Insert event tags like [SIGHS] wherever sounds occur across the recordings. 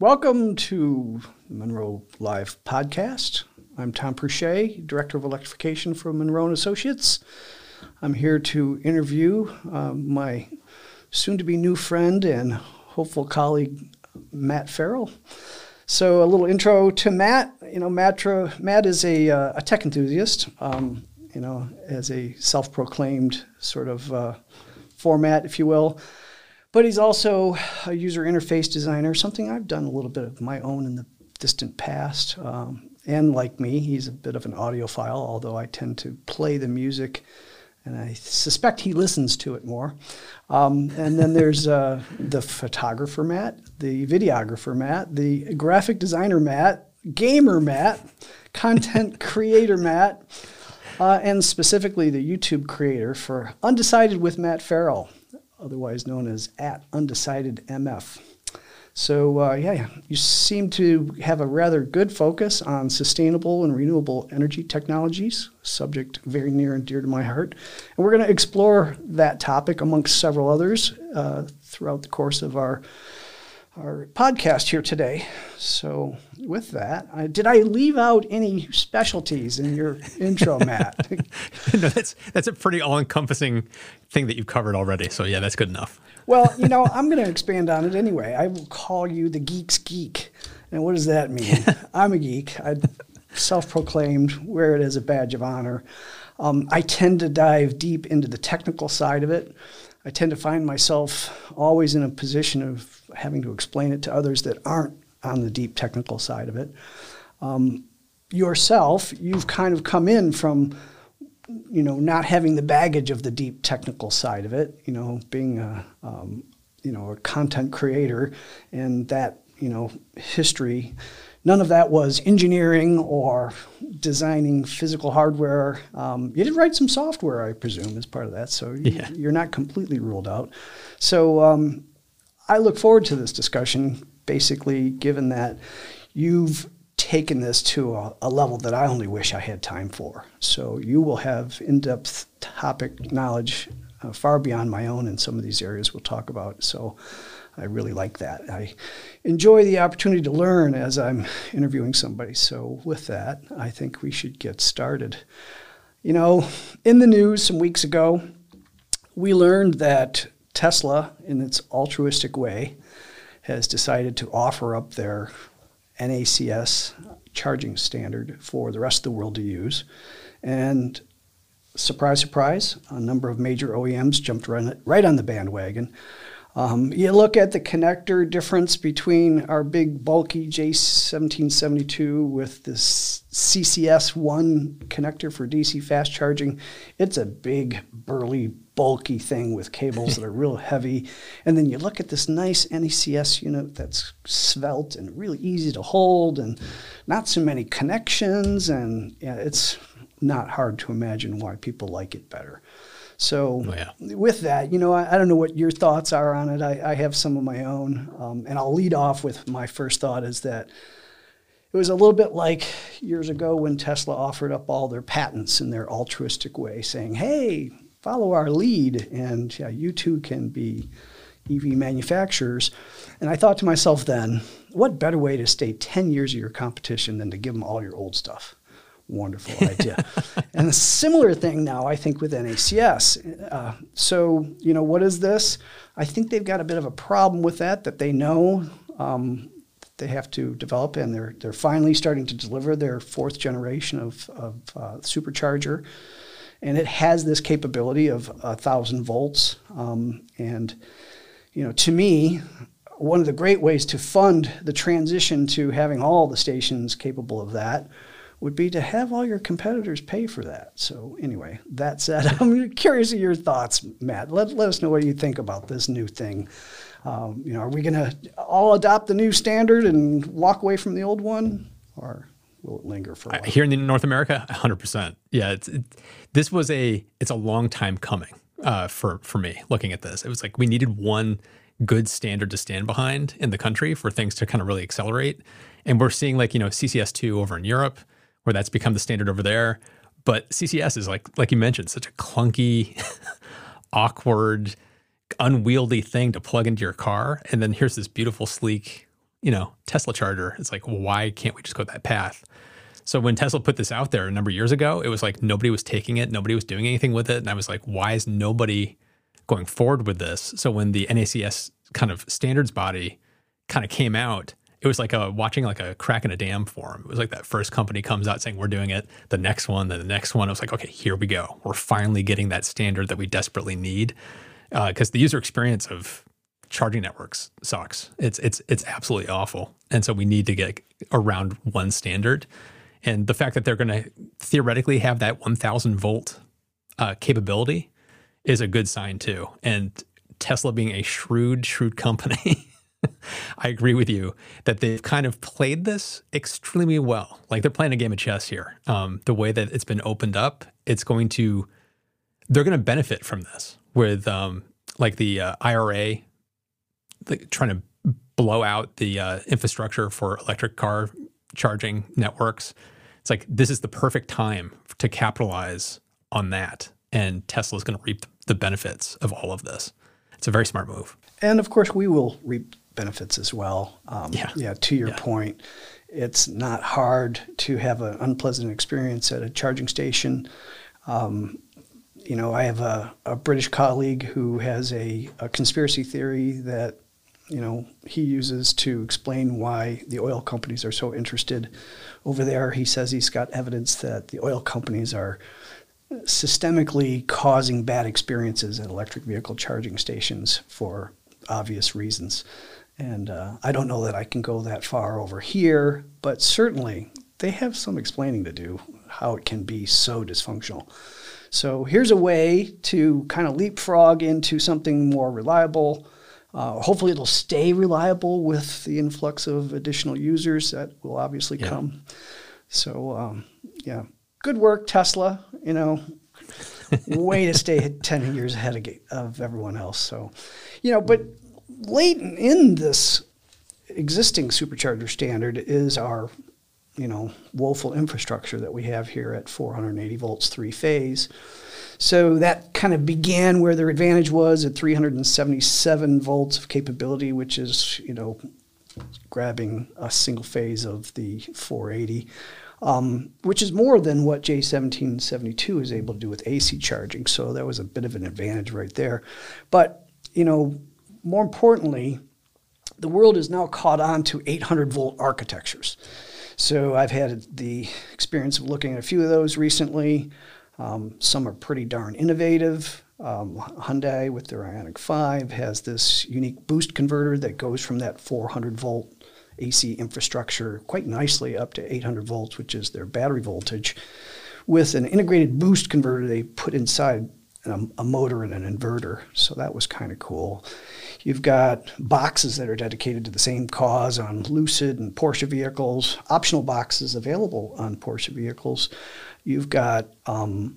Welcome to the Munro Live podcast. I'm Tom Pruchet, Director of Electrification for Munro and Associates. I'm here to interview uh, my soon-to-be new friend and hopeful colleague, Matt Ferrell. So, a little intro to Matt. You know, Matt, Matt is a, uh, a tech enthusiast. Um, you know, as a self-proclaimed sort of uh, format, if you will. But he's also a user interface designer, something I've done a little bit of my own in the distant past. Um, and like me, he's a bit of an audiophile, although I tend to play the music, and I suspect he listens to it more. Um, and then there's uh, the photographer Matt, the videographer Matt, the graphic designer Matt, gamer Matt, content [LAUGHS] creator Matt, uh, and specifically the YouTube creator for Undecided with Matt Ferrell otherwise known as at undecided MF. So, uh, yeah, you seem to have a rather good focus on sustainable and renewable energy technologies, subject very near and dear to my heart. And we're going to explore that topic amongst several others uh, throughout the course of our our podcast here today. So, with that, I, did I leave out any specialties in your intro, [LAUGHS] Matt? no, that's that's a pretty all-encompassing thing that you've covered already. So, yeah, that's good enough. well, you know, I'm going [LAUGHS] to expand on it anyway. I will call you the geek's geek. And what does that mean? [LAUGHS] I'm a geek. I self-proclaimed, wear it as a badge of honor. Um, I tend to dive deep into the technical side of it. I tend to find myself always in a position of having to explain it to others that aren't on the deep technical side of it. Um, yourself, you've kind of come in from, you know, not having the baggage of the deep technical side of it. You know, being a, um, you know, a content creator, and that you know history none of that was engineering or designing physical hardware. Um, you did write some software, I presume, as part of that. So yeah. you, are not completely ruled out. So um, I look forward to this discussion, basically, given that you've taken this to a, a, level that I only wish I had time for. So you will have in depth topic knowledge uh, far beyond my own in some of these areas we'll talk about. So I really like that. I enjoy the opportunity to learn as I'm interviewing somebody. So, with that, I think we should get started. You know, in the news some weeks ago, we learned that Tesla, in its altruistic way, has decided to offer up their NACS charging standard for the rest of the world to use. And surprise, surprise, a number of major OEMs jumped right on the bandwagon. Um, you look at the connector difference between our big bulky J1772 with this CCS1 connector for DC fast charging. It's a big, burly, bulky thing with cables that are real [LAUGHS] heavy. And then you look at this nice NACS unit that's svelte and really easy to hold and not so many connections. And yeah, it's not hard to imagine why people like it better. So oh, yeah. with that, you know, I, I, don't know what your thoughts are on it. I, I have some of my own, um, and I'll lead off with my first thought is that it was a little bit like years ago when Tesla offered up all their patents in their altruistic way, saying, "Hey, follow our lead, and yeah, you too can be." EV manufacturers. And I thought to myself then, what better way to stay 10 years of your competition than to give them all your old stuff? Wonderful idea. and a similar thing now, I think, with NACS. Uh, so, you know, what is this? I think they've got a bit of a problem with that, that they know um, they have to develop, and they're, they're finally starting to deliver their fourth generation of, of uh, supercharger. And it has this capability of a thousand volts. Um, and, you know, to me, one of the great ways to fund the transition to having all the stations capable of that would be to have all your competitors pay for that. So anyway, that said, [LAUGHS] I'm curious of your thoughts, Matt. Let, let us know what you think about this new thing. Um, you know, are we going to all adopt the new standard and walk away from the old one, or will it linger for a while? Here in North America, 100%. Yeah, it's, it, this was a it's a long time coming uh, for for me. Looking at this, it was like we needed one good standard to stand behind in the country for things to kind of really accelerate. And we're seeing like you know CCS2 over in Europe where that's become the standard over there. But CCS is like like you mentioned, such a clunky, [LAUGHS] awkward, unwieldy thing to plug into your car. And then here's this beautiful, sleek, you know, Tesla charger. It's like, why can't we just go that path? So when Tesla put this out there a number of years ago, it was like nobody was taking it, nobody was doing anything with it, and I was like, why is nobody going forward with this? So when the NACS kind of standards body kind of came out, it was like a watching like a crack in a dam form. It was like that first company comes out saying we're doing it, the next one, then the next one. I was like, okay, here we go. We're finally getting that standard that we desperately need because uh, the user experience of charging networks sucks. It's it's it's absolutely awful, and so we need to get around one standard. And the fact that they're going to theoretically have that 1,000 volt uh, capability is a good sign too. And Tesla being a shrewd, shrewd company. [LAUGHS] [LAUGHS] I agree with you that they've kind of played this extremely well. Like they're playing a game of chess here. Um, the way that it's been opened up, it's going to, they're going to benefit from this with um, like the uh, IRA the, trying to blow out the uh, infrastructure for electric car charging networks. It's like this is the perfect time to capitalize on that. And Tesla is going to reap the benefits of all of this. It's a very smart move. And of course, we will reap benefits as well. Um, yeah. yeah. To your yeah. point, it's not hard to have an unpleasant experience at a charging station. Um, you know, I have a, a British colleague who has a, a conspiracy theory that you know he uses to explain why the oil companies are so interested over there. He says he's got evidence that the oil companies are systemically causing bad experiences at electric vehicle charging stations for obvious reasons. And uh, I don't know that I can go that far over here, but certainly they have some explaining to do how it can be so dysfunctional. So here's a way to kind of leapfrog into something more reliable uh, hopefully, it'll stay reliable with the influx of additional users that will obviously yeah. come. So, um, yeah, good work, Tesla. You know, [LAUGHS] way to stay 10 years ahead of, of everyone else. So, you know, but latent in this existing supercharger standard is our, you know, woeful infrastructure that we have here at 480 volts, three phase. So that kind of began where their advantage was at 377 volts of capability, which is, you know, grabbing a single phase of the 480, um, which is more than what J1772 is able to do with AC charging. So that was a bit of an advantage right there. But, you know, more importantly, the world is now caught on to 800 volt architectures. So I've had the experience of looking at a few of those recently. Um, some are pretty darn innovative. Um, Hyundai with their Ioniq 5 has this unique boost converter that goes from that 400 volt AC infrastructure quite nicely up to 800 volts, which is their battery voltage, with an integrated boost converter they put inside a, a motor and an inverter. So that was kind of cool. You've got boxes that are dedicated to the same cause on Lucid and Porsche vehicles, optional boxes available on Porsche vehicles. You've got um,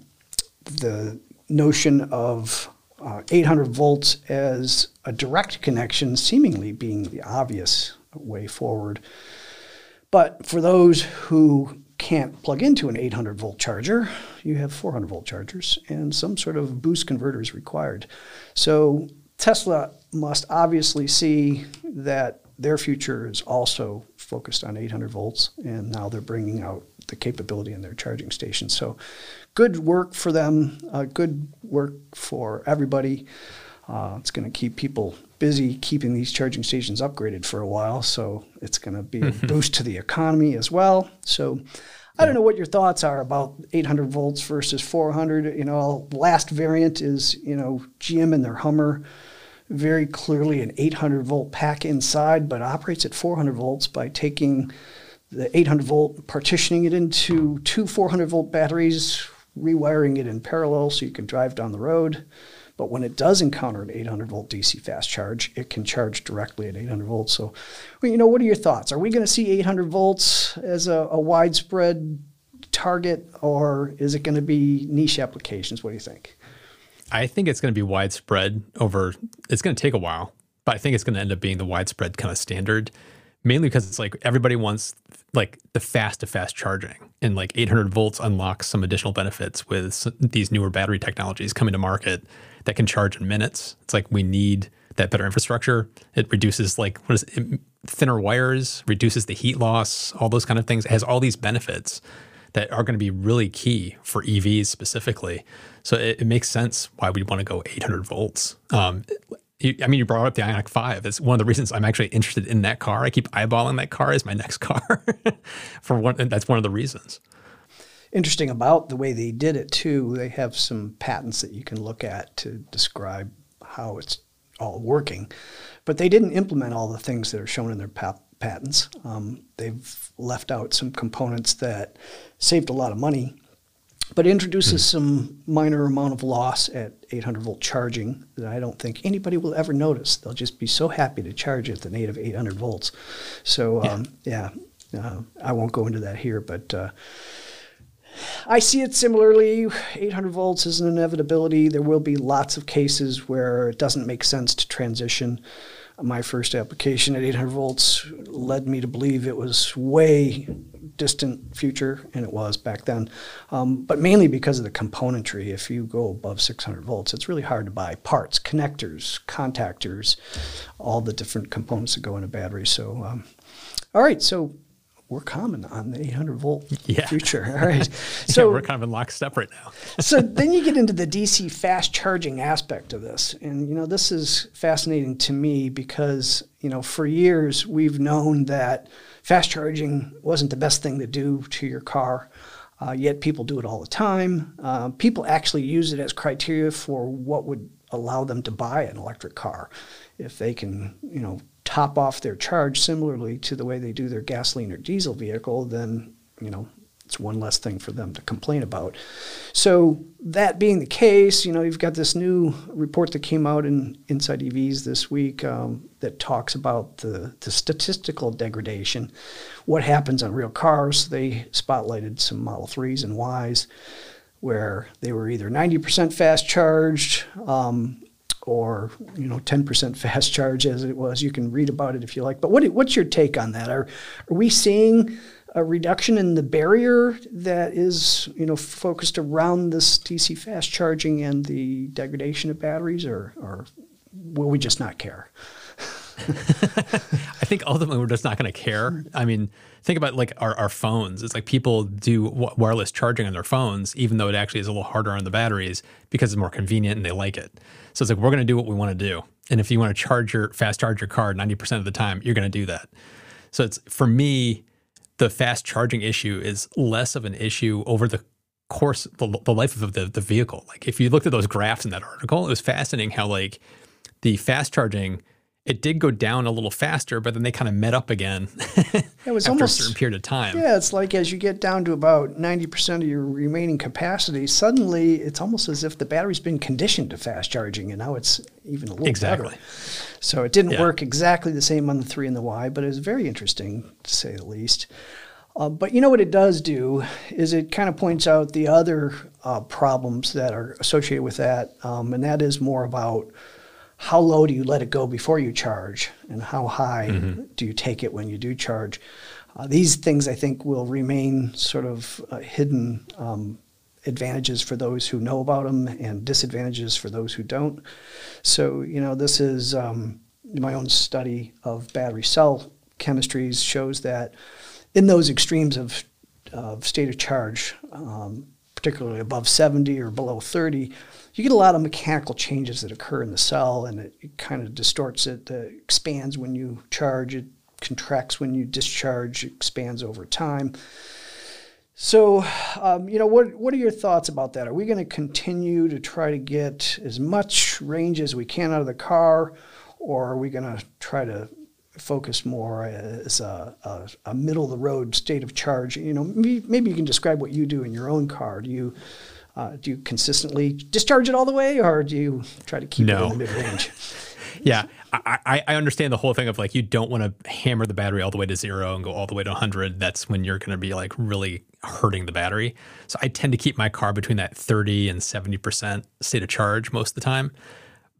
the notion of uh, 800 volts as a direct connection, seemingly being the obvious way forward. But for those who can't plug into an 800 volt charger, you have 400 volt chargers, and some sort of boost converter is required. So Tesla must obviously see that their future is also focused on 800 volts, and now they're bringing out the capability in their charging stations. So, good work for them. Uh, good work for everybody. Uh, it's going to keep people busy keeping these charging stations upgraded for a while. So it's going to be a [LAUGHS] boost to the economy as well. So I don't know what your thoughts are about 800 volts versus 400. You know, last variant is you know GM and their Hummer very clearly an 800 volt pack inside, but operates at 400 volts by taking the 800 volt, partitioning it into two 400 volt batteries, rewiring it in parallel so you can drive down the road. But when it does encounter an 800 volt DC fast charge, it can charge directly at 800 volts. So, well, you know, what are your thoughts? Are we going to see 800 volts as a, a widespread target, or is it going to be niche applications? What do you think? I think it's going to be widespread over. It's going to take a while, but I think it's going to end up being the widespread kind of standard mainly because it's like everybody wants like the fast to fast charging and like 800 volts unlocks some additional benefits with these newer battery technologies coming to market that can charge in minutes it's like we need that better infrastructure it reduces like what is it thinner wires, reduces the heat loss, all those kind of things. It has all these benefits that are going to be really key for EVs specifically. So it, it makes sense why we want to go 800 volts. Um, I mean, you brought up the Ioniq 5. It's one of the reasons I'm actually interested in that car. I keep eyeballing that car as my next [LAUGHS] car. for one, that's one of the reasons. Interesting about the way they did it too. They have some patents that you can look at to describe how it's all working, but they didn't implement all the things that are shown in their pat- patents. Um, they've left out some components that saved a lot of money but introduces hmm. some minor amount of loss at 800 volt charging that I don't think anybody will ever notice. They'll just be so happy to charge at the native 800 volts. So yeah, um, yeah uh, I won't go into that here, but uh, I see it similarly. 800 volts is an inevitability. There will be lots of cases where it doesn't make sense to transition my first application at 800 volts led me to believe it was way distant future, and it was back then. Um, but mainly because of the componentry. If you go above 600 volts, it's really hard to buy parts, connectors, contactors, all the different components that go in a battery. So, um, all right, so we're common on the 800 volt yeah. [LAUGHS] future. All right. So yeah, we're kind of in lockstep right now. [LAUGHS] so then you get into the DC fast charging aspect of this. And, you know, this is fascinating to me because, you know, for years we've known that fast charging wasn't the best thing to do to your car. Uh, yet people do it all the time. Uh, people actually use it as criteria for what would allow them to buy an electric car. If they can, you know, top off their charge similarly to the way they do their gasoline or diesel vehicle, then you know it's one less thing for them to complain about. So that being the case, you know you've got this new report that came out in Inside EVs this week um, that talks about the the statistical degradation, what happens on real cars. They spotlighted some Model Threes and Ys where they were either 90% fast charged um, or you know 10% fast charge as it was. You can read about it if you like. But what, what's your take on that? Are, are we seeing a reduction in the barrier that is you know focused around this DC fast charging and the degradation of batteries, or, or will we just not care? [LAUGHS] I think ultimately we're just not going to care. I mean, think about like our, our phones. It's like people do wireless charging on their phones, even though it actually is a little harder on the batteries because it's more convenient and they like it. So it's like we're going to do what we want to do. And if you want to charge your fast charge your car 90% of the time, you're going to do that. So it's for me, the fast charging issue is less of an issue over the course, the, the life of the, the vehicle. Like if you looked at those graphs in that article, it was fascinating how like the fast charging it did go down a little faster, but then they kind of met up again [LAUGHS] it was after almost, a certain period of time. Yeah, it's like as you get down to about 90% of your remaining capacity, suddenly it's almost as if the battery's been conditioned to fast charging, and now it's even a little exactly. better. So it didn't yeah. work exactly the same on the 3 and the Y, but it was very interesting, to say the least. Uh, but you know what it does do is it kind of points out the other uh, problems that are associated with that, um, and that is more about – how low do you let it go before you charge, and how high mm-hmm. do you take it when you do charge? Uh, these things, I think, will remain sort of uh, hidden um, advantages for those who know about them and disadvantages for those who don't. So, you know, this is um, my own study of battery cell chemistries shows that in those extremes of, of state of charge, um, particularly above 70 or below 30, you get a lot of mechanical changes that occur in the cell, and it, it kind of distorts it. Uh, expands when you charge, it contracts when you discharge, expands over time. So, um, you know, what what are your thoughts about that? Are we going to continue to try to get as much range as we can out of the car, or are we going to try to focus more as a, a, a, middle of the road state of charge? You know, maybe, maybe you can describe what you do in your own car. Do you uh, do you consistently discharge it all the way, or do you try to keep no. it in the mid range? [LAUGHS] yeah, I, I understand the whole thing of like you don't want to hammer the battery all the way to zero and go all the way to 100. That's when you're going to be like really hurting the battery. So I tend to keep my car between that 30 and 70% state of charge most of the time.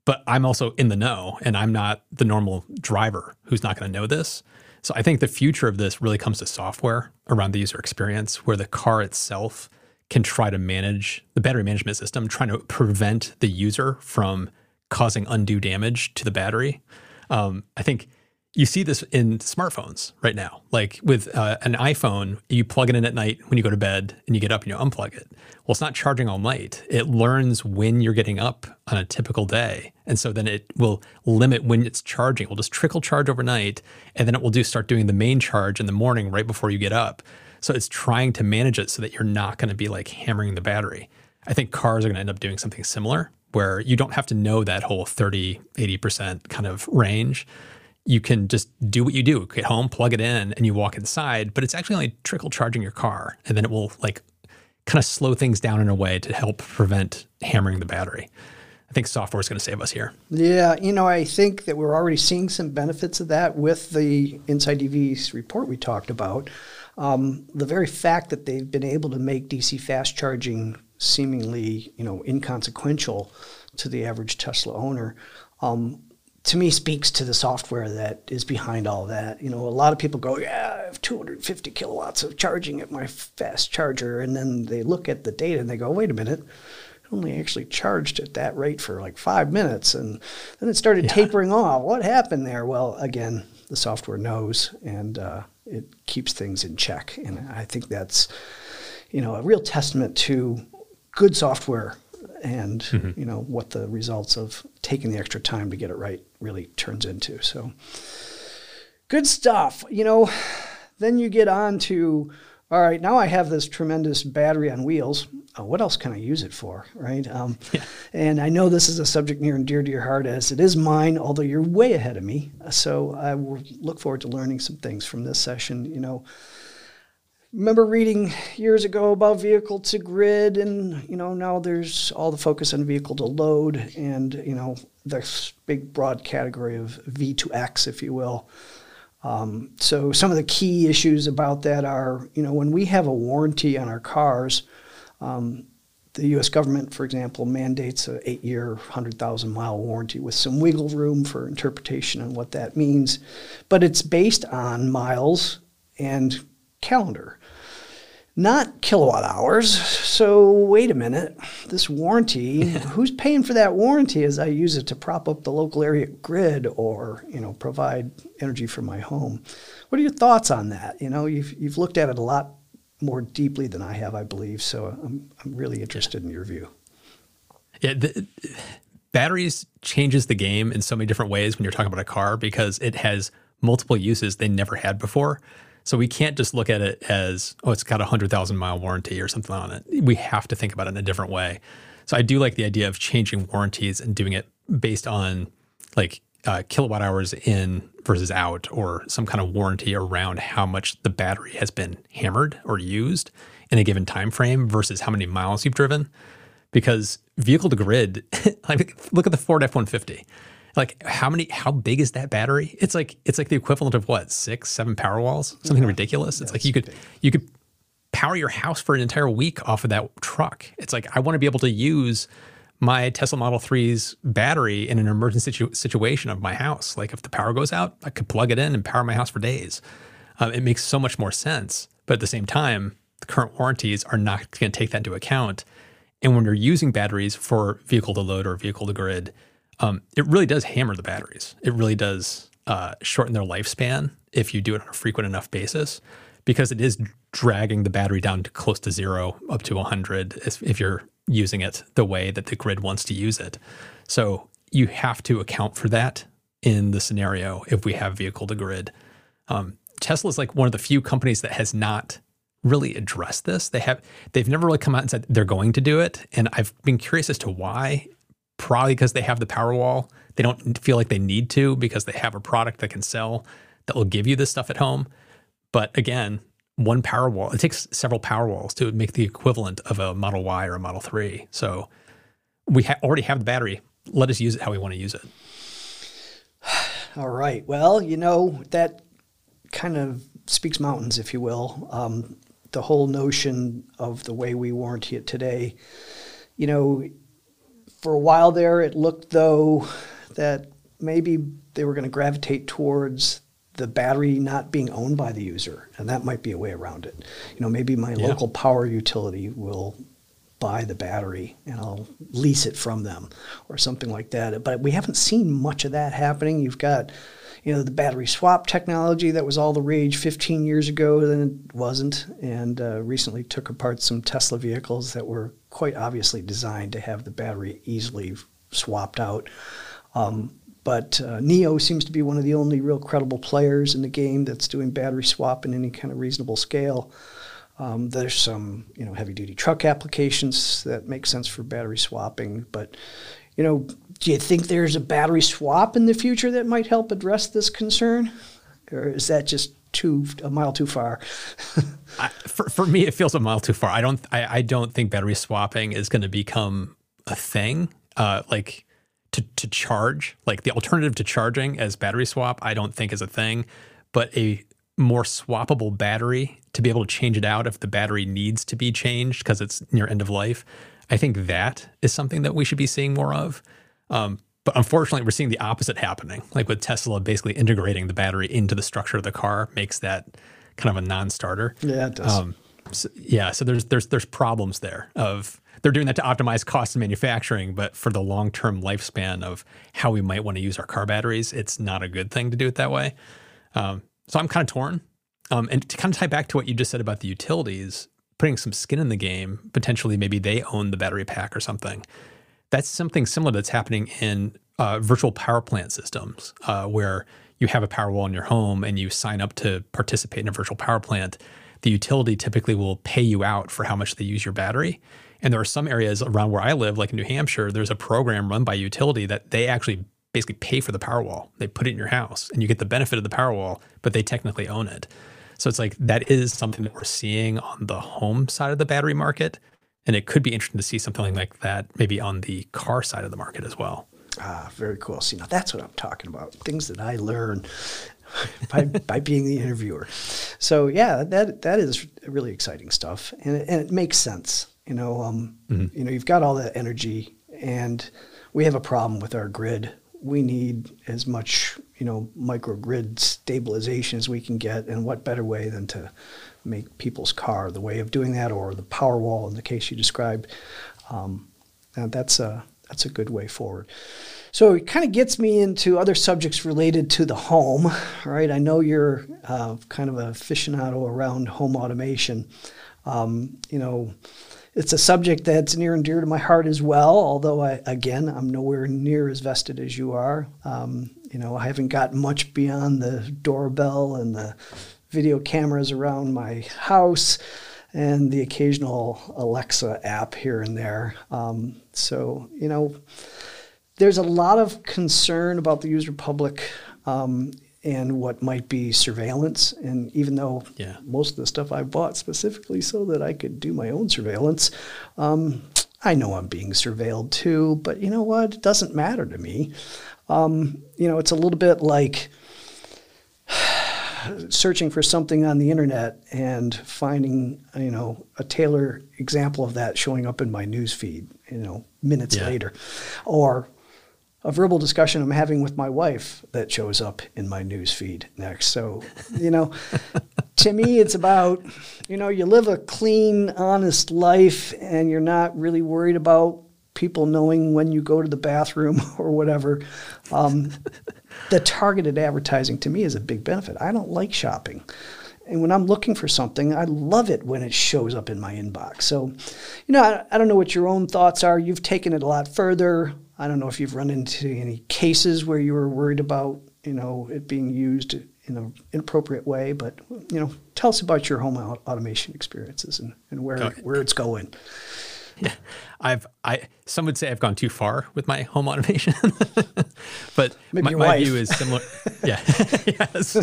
But I'm also in the know and I'm not the normal driver who's not going to know this. So I think the future of this really comes to software around the user experience where the car itself can try to manage the battery management system, trying to prevent the user from causing undue damage to the battery. Um, I think you see this in smartphones right now. Like with uh, an iPhone, you plug it in at night when you go to bed and you get up and you unplug it. Well, it's not charging all night. It learns when you're getting up on a typical day. And so then it will limit when it's charging. It will just trickle charge overnight and then it will do start doing the main charge in the morning right before you get up. So it's trying to manage it so that you're not going to be like hammering the battery. I think cars are going to end up doing something similar where you don't have to know that whole 30, 80% kind of range you can just do what you do get home plug it in and you walk inside but it's actually only trickle charging your car and then it will like kind of slow things down in a way to help prevent hammering the battery. I think software is going to save us here. Yeah you know i think that we're already seeing some benefits of that with the inside ev's report we talked about. Um, the very fact that they've been able to make dc fast charging seemingly you know inconsequential to the average tesla owner um, to me speaks to the software that is behind all that. You know, a lot of people go, "Yeah, I have 250 kilowatts of charging at my fast charger," and then they look at the data and they go, "Wait a minute." I only actually charged at that rate for like five minutes, and then it started yeah. tapering off. What happened there? Well, again, the software knows, and uh, it keeps things in check. And I think that's, you know, a real testament to good software and mm-hmm. you know what the results of taking the extra time to get it right really turns into. So good stuff. You know, then you get on to all right. Now I have this tremendous battery on wheels. Uh, what else can I use it for, right? Um, [LAUGHS] yeah. And I know this is a subject near and dear to your heart, as it is mine. Although you're way ahead of me, so I will look forward to learning some things from this session. You know remember reading years ago about vehicle to grid and you know now there's all the focus on vehicle to load and you know this big broad category of v to x if you will um, so some of the key issues about that are you know when we have a warranty on our cars um, the U.S. government, for example, mandates an eight-year, 100,000 mile warranty with some wiggle room for interpretation on what that means. But it's based on miles and calendar not kilowatt hours. So wait a minute, this warranty, [LAUGHS] who's paying for that warranty as I use it to prop up the local area grid or, you know, provide energy for my home? What are your thoughts on that? You know, you've, you've looked at it a lot more deeply than I have, I believe. So I'm, I'm really interested in your view. Yeah, the, batteries changes the game in so many different ways when you're talking about a car because it has multiple uses they never had before. So we can't just look at it as, oh, it's got a 100,000 mile warranty or something on it. We have to think about it in a different way. So I do like the idea of changing warranties and doing it based on like uh, kilowatt hours in versus out or some kind of warranty around how much the battery has been hammered or used in a given time frame versus how many miles you've driven. Because vehicle to grid, [LAUGHS] look at the Ford F 150 like how many how big is that battery? It's like it's like the equivalent of what six seven Powerwalls? Something yeah. ridiculous? It's like you could big. you could power your house for an entire week off of that truck. It's like i want to be able to use my tesla model 3's battery in an emergency situ- situation of my house. Like if the power goes out i could plug it in and power my house for days. Um, it makes so much more sense. But at the same time the current warranties are not going to take that into account. And when you're using batteries for vehicle to load or vehicle to grid um, it really does hammer the batteries. It really does uh, shorten their lifespan if you do it on a frequent enough basis because it is dragging the battery down to close to zero up to 100 if, if you're using it the way that the grid wants to use it. So you have to account for that in the scenario if we have vehicle to grid. Um, Tesla is like one of the few companies that has not really addressed this. They have they've never really come out and said they're going to do it, and I've been curious as to why probably because they have the Powerwall. They don't feel like they need to because they have a product that can sell that will give you this stuff at home. But again, one Powerwall, it takes several Powerwalls to make the equivalent of a Model Y or a Model 3. So we ha- already have the battery. Let us use it how we want to use it. [SIGHS] All right. Well, you know, that kind of speaks mountains, if you will. Um, the whole notion of the way we warranty it today, you know, for a while there, it looked though that maybe they were going to gravitate towards the battery not being owned by the user, and that might be a way around it. You know, maybe my yeah. local power utility will buy the battery and I'll lease it from them or something like that. But we haven't seen much of that happening. You've got you know, the battery swap technology that was all the rage 15 years ago, then it wasn't. And uh, recently took apart some Tesla vehicles that were quite obviously designed to have the battery easily swapped out. Um, but uh, NIO seems to be one of the only real credible players in the game that's doing battery swap in any kind of reasonable scale. Um, there's some, you know, heavy-duty truck applications that make sense for battery swapping, but you know, do you think there's a battery swap in the future that might help address this concern, or is that just too a mile too far? [LAUGHS] I, for for me, it feels a mile too far. I don't I, I don't think battery swapping is going to become a thing. Uh, like to to charge, like the alternative to charging as battery swap, I don't think is a thing. But a more swappable battery to be able to change it out if the battery needs to be changed because it's near end of life. I think that is something that we should be seeing more of. Um, but unfortunately, we're seeing the opposite happening. Like with Tesla basically integrating the battery into the structure of the car makes that kind of a non-starter. Yeah, it does. Um, so, yeah, so there's there's there's problems there of they're doing that to optimize cost of manufacturing, but for the long-term lifespan of how we might want to use our car batteries, it's not a good thing to do it that way. Um, so I'm kind of torn. Um, and to kind of tie back to what you just said about the utilities, putting some skin in the game, potentially maybe they own the battery pack or something. That's something similar that's happening in uh, virtual power plant systems, uh, where you have a Powerwall in your home and you sign up to participate in a virtual power plant. The utility typically will pay you out for how much they use your battery. And there are some areas around where I live, like in New Hampshire, there's a program run by utility that they actually basically pay for the Powerwall. They put it in your house and you get the benefit of the Powerwall, but they technically own it. So it's like that is something that we're seeing on the home side of the battery market. And it could be interesting to see something like that maybe on the car side of the market as well. Ah, very cool. See, now that's what I'm talking about. Things that I learn [LAUGHS] by, by being the interviewer. So yeah, that that is really exciting stuff, and it, and it makes sense. You know, um, mm-hmm. you know, you've got all that energy, and we have a problem with our grid. We need as much, you know, microgrid stabilization as we can get, and what better way than to make people's car the way of doing that, or the Powerwall in the case you described. Um, that's a that's a good way forward. So it kind of gets me into other subjects related to the home, right? I know you're uh, kind of a aficionado around home automation. Um, you know, it's a subject that's near and dear to my heart as well. Although I, again, I'm nowhere near as vested as you are. Um, you know, I haven't gotten much beyond the doorbell and the video cameras around my house and the occasional Alexa app here and there. Um, so, you know, there's a lot of concern about the user public um, and what might be surveillance. And even though yeah. most of the stuff I bought specifically so that I could do my own surveillance, um, I know I'm being surveilled too. But you know what? It doesn't matter to me. Um, you know, it's a little bit like searching for something on the internet and finding, you know, a Taylor example of that showing up in my news feed, you know, minutes yeah. later, or a verbal discussion I'm having with my wife that shows up in my news feed next. So, you know, [LAUGHS] to me, it's about, you know, you live a clean, honest life and you're not really worried about people knowing when you go to the bathroom [LAUGHS] or whatever. Um, the targeted advertising to me is a big benefit. I don't like shopping. And when I'm looking for something, I love it when it shows up in my inbox. So, you know, I, I don't know what your own thoughts are. You've taken it a lot further. I don't know if you've run into any cases where you were worried about, you know, it being used in an inappropriate way, but you know, tell us about your home automation experiences and, and where okay. where it's going. Yeah, [LAUGHS] I've I some would say I've gone too far with my home automation, [LAUGHS] but my, my view is similar. [LAUGHS] yeah, yes.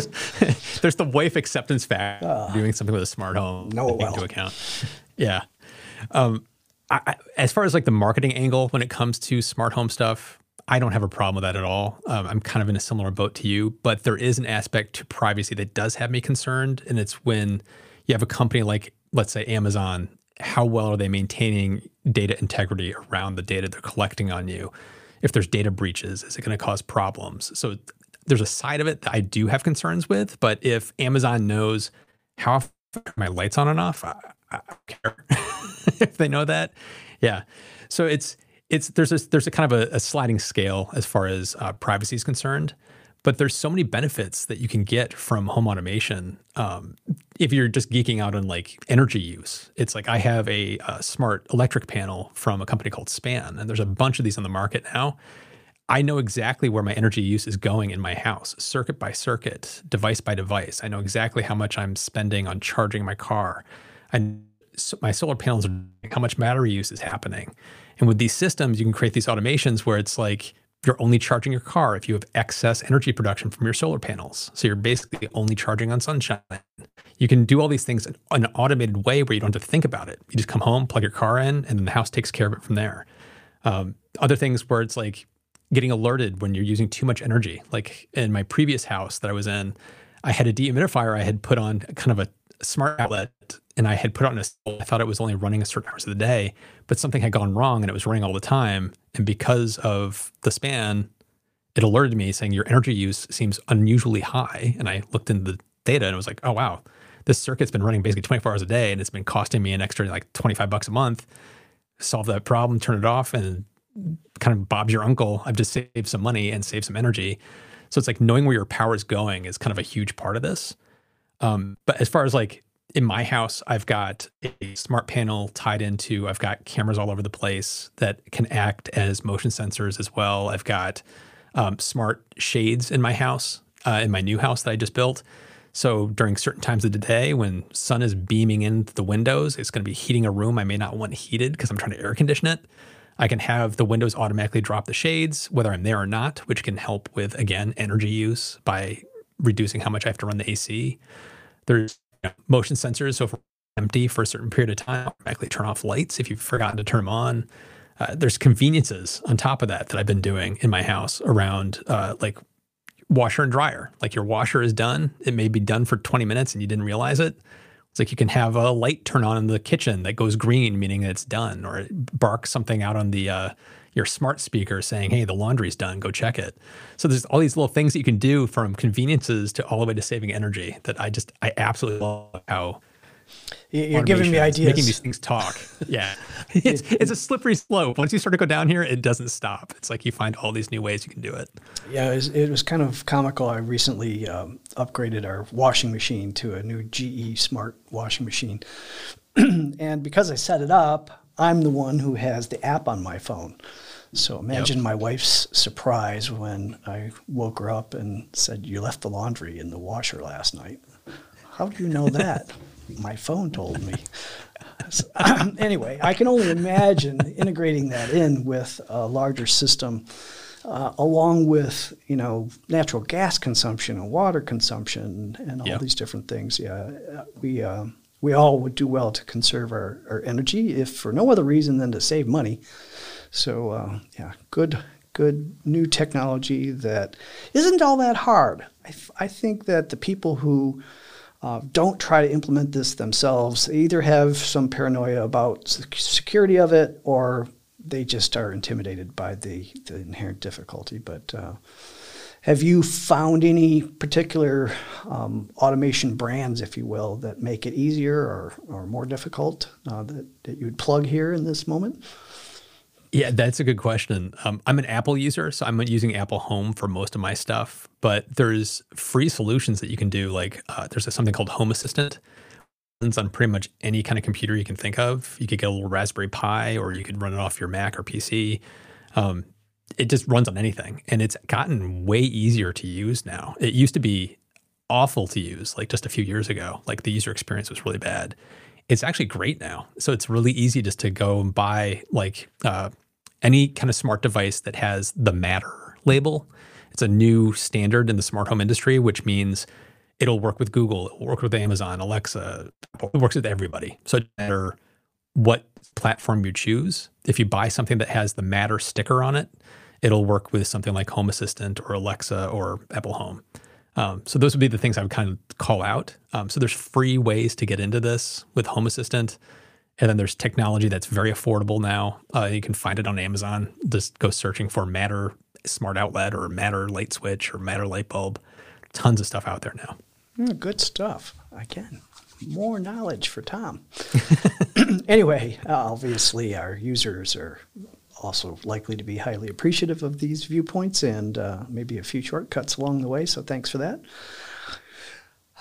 There's the wife acceptance factor uh, doing something with a smart home. No, well. into account. Yeah. Um, I, I, as far as like the marketing angle when it comes to smart home stuff, I don't have a problem with that at all. Um, I'm kind of in a similar boat to you, but there is an aspect to privacy that does have me concerned, and it's when you have a company like, let's say, Amazon. How well are they maintaining data integrity around the data they're collecting on you? If there's data breaches, is it going to cause problems? So there's a side of it that I do have concerns with. But if Amazon knows how often my lights on and off, I, I don't care [LAUGHS] if they know that. Yeah. So it's it's there's a there's a kind of a, a sliding scale as far as uh, privacy is concerned. But there's so many benefits that you can get from home automation um, if you're just geeking out on like energy use. It's like i have a, a, smart electric panel from a company called span and there's a bunch of these on the market now. I know exactly where my energy use is going in my house circuit by circuit device by device. I know exactly how much i'm spending on charging my car. And my solar panels how much battery use is happening. And with these systems you can create these automations where it's like you're only charging your car if you have excess energy production from your solar panels. So you're basically only charging on sunshine. You can do all these things in an automated way where you don't have to think about it. You just come home, plug your car in, and then the house takes care of it from there. Um, other things where it's like getting alerted when you're using too much energy. Like in my previous house that I was in, I had a dehumidifier I had put on kind of a smart outlet and I had put on a, I thought it was only running a certain hours of the day, but something had gone wrong and it was running all the time. And because of the span, it alerted me saying your energy use seems unusually high. And I looked into the data and it was like, oh, wow, this circuit's been running basically 24 hours a day and it's been costing me an extra like 25 bucks a month. Solve that problem, turn it off, and kind of Bob's your uncle. I've just saved some money and saved some energy. So it's like knowing where your power is going is kind of a huge part of this. Um, but as far as like in my house, I've got a smart panel tied into, I've got cameras all over the place that can act as motion sensors as well. I've got um, smart shades in my house, uh, in my new house that I just built. So during certain times of the day, when sun is beaming into the windows, it's going to be heating a room I may not want heated because I'm trying to air condition it. I can have the windows automatically drop the shades, whether I'm there or not, which can help with, again, energy use by reducing how much I have to run the AC. There's know, motion sensors. So if empty for a certain period of time, automatically turn off lights if you've forgotten to turn them on. Uh, there's conveniences on top of that that I've been doing in my house around uh, like washer and dryer. Like your washer is done, it may be done for 20 minutes and you didn't realize it. It's like you can have a light turn on in the kitchen that goes green, meaning it's done, or it barks something out on the uh, your smart speaker saying, "Hey, the laundry's done. Go check it." So there's all these little things that you can do from conveniences to all the way to saving energy that I just I absolutely love how you're giving me ideas. Making these things talk. [LAUGHS] Yeah. it's, it's a slippery slope. Once you start to go down here, it doesn't stop. It's like you find all these new ways you can do it. Yeah, it was, it was kind of comical. I recently um, upgraded our washing machine to a new GE smart washing machine. [CLEARS THROAT] and because I set it up, I'm the one who has the app on my phone. So imagine yep. my wife's surprise when I woke her up and said, You left the laundry in the washer last night. How do you know [LAUGHS] that? my phone told me. So, [CLEARS THROAT] anyway, I can only imagine integrating that in with a larger system, uh, along with you know natural gas consumption and water consumption and all yep. these different things. Yeah, we uh, we all would do well to conserve our, our energy, if for no other reason than to save money. So uh, yeah, good good new technology that isn't all that hard. I, I think that the people who uh, don't try to implement this themselves They either have some paranoia about the security of it or they just are intimidated by the, the inherent difficulty. But uh, have you found any particular um, automation brands, if you will, that make it easier or, or more difficult uh, that, that you would plug here in this moment? Yeah, that's a good question. Um, I'm an Apple user, so I'm using Apple Home for most of my stuff. But there's free solutions that you can do. Like uh, there's a, something called Home Assistant. It's on pretty much any kind of computer you can think of. You could get a little Raspberry Pi, or you could run it off your Mac or PC. Um, it just runs on anything. And it's gotten way easier to use now. It used to be awful to use like just a few years ago. Like the user experience was really bad. It's actually great now. So it's really easy just to go and buy like uh, any kind of smart device that has the Matter label. It's a new standard in the smart home industry, which means it'll work with Google, it'll work with Amazon, Alexa, it works with everybody. So it matter what platform you choose. If you buy something that has the Matter sticker on it, it'll work with something like Home Assistant or Alexa or Apple Home. Um, so those would be the things I would kind of call out. Um, so there's free ways to get into this with Home Assistant, and then there's technology that's very affordable now. Uh, you can find it on Amazon. Just go searching for Matter Smart Outlet or Matter Light Switch or Matter Light Bulb. Tons of stuff out there now. Mm, good stuff. Again, more knowledge for Tom. [LAUGHS] [CLEARS THROAT] anyway, obviously our users are also likely to be highly appreciative of these viewpoints and uh, maybe a few shortcuts along the way. So thanks for that.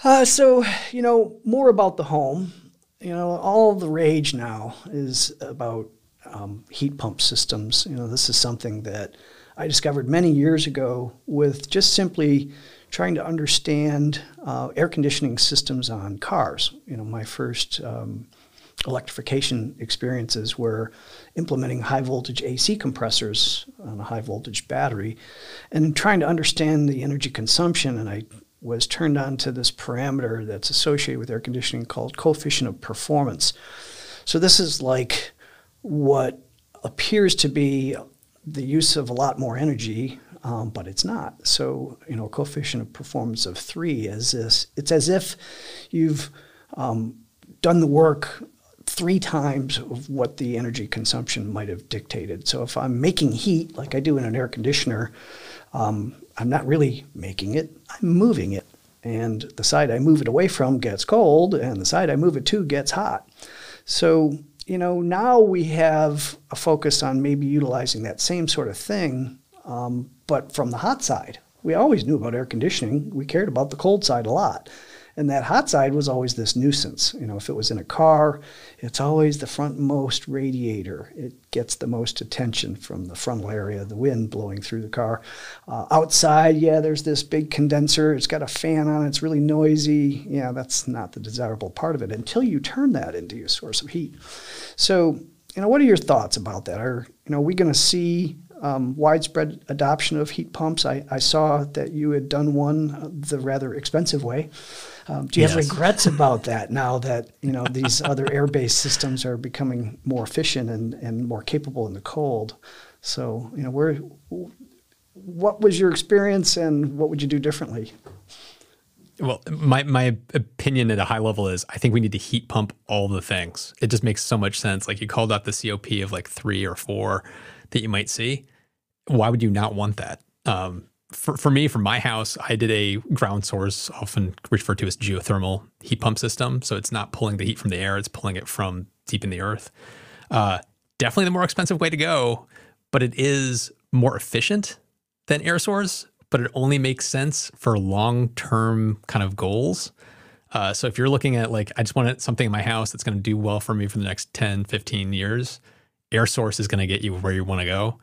Uh, so, you know, more about the home. You know, all the rage now is about um, heat pump systems. You know, this is something that I discovered many years ago with just simply trying to understand uh, air conditioning systems on cars. You know, my first um, electrification experiences were implementing high voltage AC compressors on a high voltage battery and trying to understand the energy consumption. And I was turned on to this parameter that's associated with air conditioning called coefficient of performance. So this is like what appears to be the use of a lot more energy, um, but it's not. So you know, a coefficient of performance of three is this. It's as if you've um, done the work three times of what the energy consumption might have dictated. So if I'm making heat like I do in an air conditioner, um, I'm not really making it, I'm moving it. And the side I move it away from gets cold, and the side I move it to gets hot. So, you know, now we have a focus on maybe utilizing that same sort of thing, um, but from the hot side. We always knew about air conditioning, we cared about the cold side a lot. And that hot side was always this nuisance. You know, if it was in a car, it's always the frontmost radiator. It gets the most attention from the frontal area, the wind blowing through the car. Uh, outside, yeah, there's this big condenser. It's got a fan on it. It's really noisy. Yeah, that's not the desirable part of it until you turn that into your source of heat. So, you know, what are your thoughts about that? Are you know, are we going to see um, widespread adoption of heat pumps? I, I, saw that you had done one uh, the rather expensive way. Um, do you yes. have regrets about that now that you know these other air-based systems are becoming more efficient and, and more capable in the cold? So you know, where, what was your experience, and what would you do differently? Well, my my opinion at a high level is I think we need to heat pump all the things. It just makes so much sense. Like you called out the COP of like three or four that you might see. Why would you not want that? Um, for, for me, for my house, I did a ground source, often referred to as geothermal heat pump system. So it's not pulling the heat from the air, it's pulling it from deep in the earth. Uh, definitely the more expensive way to go, but it is more efficient than air source, but it only makes sense for long term kind of goals. Uh, so if you're looking at like, I just want something in my house that's going to do well for me for the next 10, 15 years, air source is going to get you where you want to go.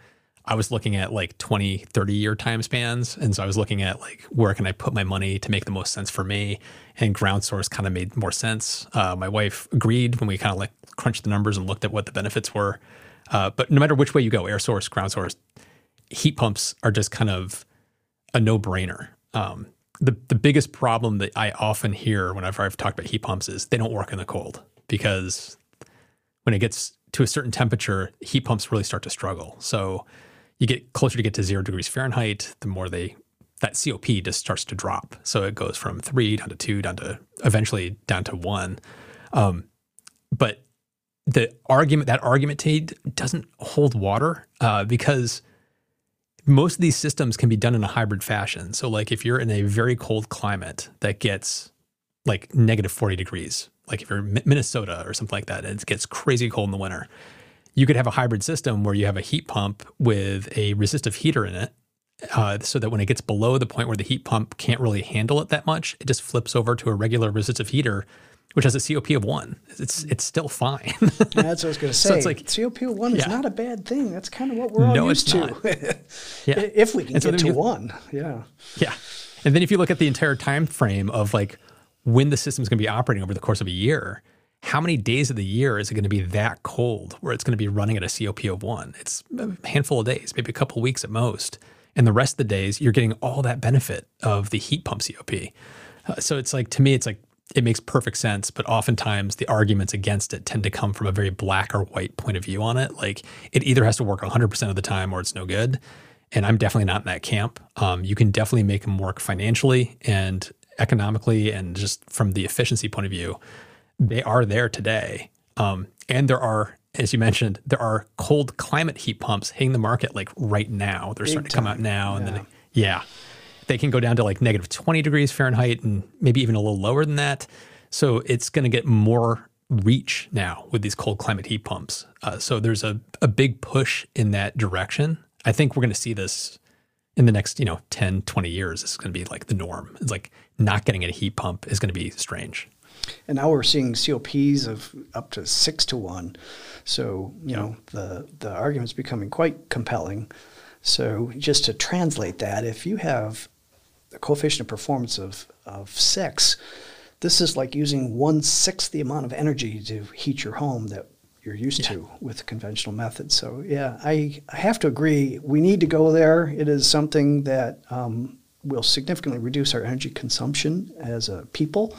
I was looking at like 20, 30 year time spans. And so I was looking at like where can I put my money to make the most sense for me. And ground source kind of made more sense. Uh, my wife agreed when we kind of like crunched the numbers and looked at what the benefits were. Uh, but no matter which way you go, air source, ground source, heat pumps are just kind of a no brainer. Um, the, the biggest problem that I often hear whenever I've talked about heat pumps is they don't work in the cold because when it gets to a certain temperature, heat pumps really start to struggle. So you get closer to get to zero degrees Fahrenheit, the more they that COP just starts to drop. So it goes from three down to two, down to eventually down to one. Um, but the argument that argument doesn't hold water uh, because most of these systems can be done in a hybrid fashion. So like if you're in a very cold climate that gets like negative 40 degrees, like if you're in Minnesota or something like that, and it gets crazy cold in the winter, you could have a hybrid system where you have a heat pump with a resistive heater in it. Uh, so that when it gets below the point where the heat pump can't really handle it that much, it just flips over to a regular resistive heater, which has a COP of one. It's it's still fine. yeah, that's what I was going to say. So it's like COP of one yeah. is not a bad thing. That's kind of what we're all no, used to. [LAUGHS] yeah, if we can so get to one. Yeah. Yeah, and then if you look at the entire time frame of like when the system is going to be operating over the course of a year, how many days of the year is it going to be that cold where it's going to be running at a COP of one? It's a handful of days, maybe a couple weeks at most. And the rest of the days, you're getting all that benefit of the heat pump COP. Uh, so it's like, to me, it's like, it makes perfect sense, but oftentimes the arguments against it tend to come from a very black or white point of view on it. Like it either has to work 100% of the time or it's no good. And I'm definitely not in that camp. Um, you can definitely make them work financially and economically and just from the efficiency point of view they are there today. Um, and there are, as you mentioned, there are cold climate heat pumps hitting the market like right now. They're Big starting to come out now. And then, yeah, they can go down to like negative 20 degrees Fahrenheit and maybe even a little lower than that. So it's going to get more reach now with these cold climate heat pumps. Uh, so there's a, a big push in that direction. I think we're going to see this in the next, you know, 10, 20 years. It's going to be like the norm. It's like not getting a heat pump is going to be strange. And now we're seeing COPs of up to six to one. So, you know, the, the argument's becoming quite compelling. So, just to translate that, if you have a coefficient of performance of, of six, this is like using one sixth the amount of energy to heat your home that you're used yeah. to with conventional methods. So, yeah, I, I have to agree. We need to go there. It is something that um, will significantly reduce our energy consumption as a people.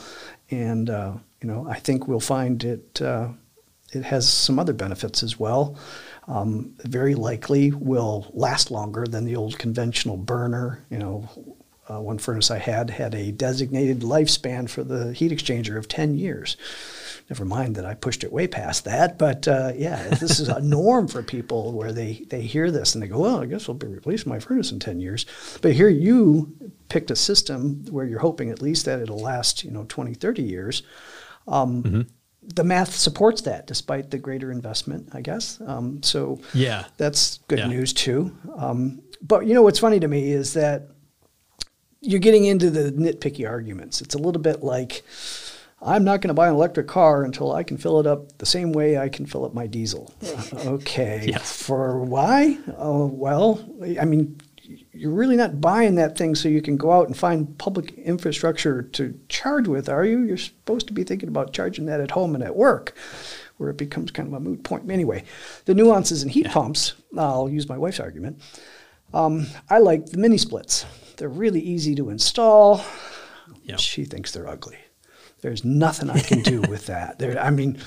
And, uh, you know, I think we'll find it, uh, it has some other benefits as well. Um, very likely will last longer than the old conventional burner. You know, uh, one furnace I had had a designated lifespan for the heat exchanger of 10 years. Never mind that I pushed it way past that, but uh, yeah, this is a norm for people where they, they hear this and they go, well, I guess I'll be replacing my furnace in 10 years. But here you picked a system where you're hoping at least that it'll last, you know, 20, 30 years. Um, mm-hmm. The math supports that despite the greater investment, I guess. Um, so yeah, that's good yeah. news too. Um, but you know what's funny to me is that you're getting into the nitpicky arguments. It's a little bit like, I'm not going to buy an electric car until I can fill it up the same way I can fill up my diesel. [LAUGHS] okay. Yes. For why? Oh, well, I mean, you're really not buying that thing so you can go out and find public infrastructure to charge with, are you? You're supposed to be thinking about charging that at home and at work, where it becomes kind of a moot point. Anyway, the nuances in heat yeah. pumps, I'll use my wife's argument. Um, I like the mini splits. They're really easy to install. Yep. She thinks they're ugly. There's nothing I can do [LAUGHS] with that. There, I mean,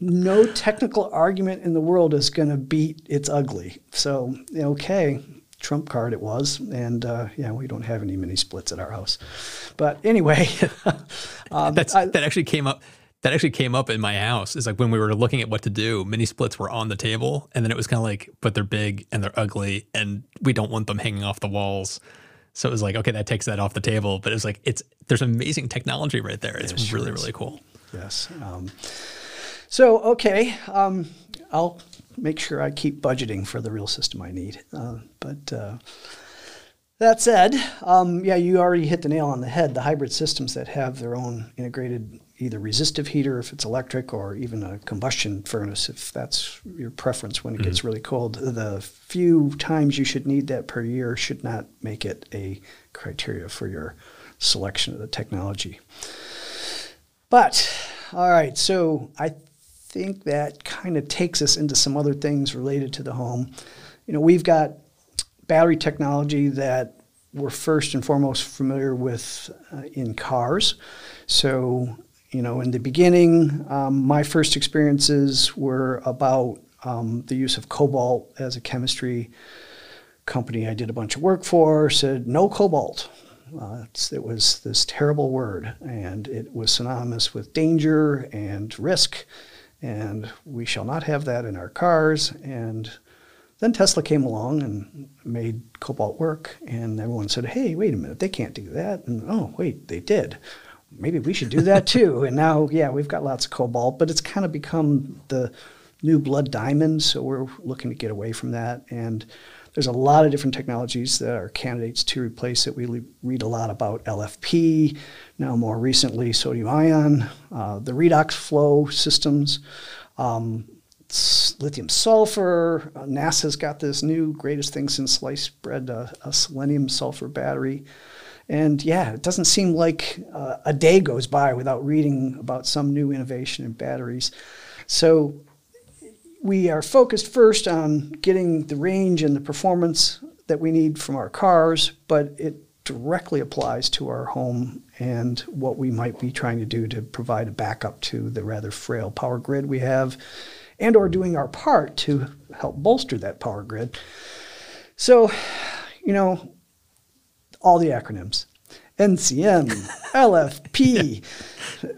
no technical argument in the world is going to beat it's ugly. So, okay, trump card it was. And uh, yeah, we don't have any mini splits at our house. But anyway, [LAUGHS] um, That's, I, that actually came up. That actually came up in my house. Is like when we were looking at what to do, mini splits were on the table, and then it was kind of like, but they're big and they're ugly, and we don't want them hanging off the walls. So it was like, okay, that takes that off the table. But it was like, it's there's amazing technology right there. It's yeah, really, really cool. Yes. Um, so okay, um, I'll make sure I keep budgeting for the real system I need. Uh, but uh, that said, um, yeah, you already hit the nail on the head. The hybrid systems that have their own integrated either resistive heater if it's electric or even a combustion furnace if that's your preference when it mm-hmm. gets really cold. The few times you should need that per year should not make it a criteria for your selection of the technology. But, all right, so I think that kind of takes us into some other things related to the home. You know, we've got battery technology that we're first and foremost familiar with uh, in cars. So you know, in the beginning, um, my first experiences were about um, the use of cobalt as a chemistry company I did a bunch of work for said no cobalt. Uh, it was this terrible word, and it was synonymous with danger and risk, and we shall not have that in our cars. And then Tesla came along and made cobalt work, and everyone said, "Hey, wait a minute, they can't do that." And oh, wait, they did maybe we should do that [LAUGHS] too. and now, yeah, we've got lots of cobalt, but it's kind of become the new blood diamond. So we're looking to get away from that. And there's a lot of different technologies that are candidates to replace it. We read a lot about LFP, now more recently sodium ion, uh, the redox flow systems. Um, lithium sulfur. Uh, NASA's got this new greatest thing since sliced bread, uh, a selenium sulfur battery. And yeah, it doesn't seem like uh, a day goes by without reading about some new innovation in batteries. So we are focused first on getting the range and the performance that we need from our cars, but it directly applies to our home and what we might be trying to do to provide a backup to the rather frail power grid we have and or doing our part to help bolster that power grid. So, you know, all the acronyms. NCM, LFP,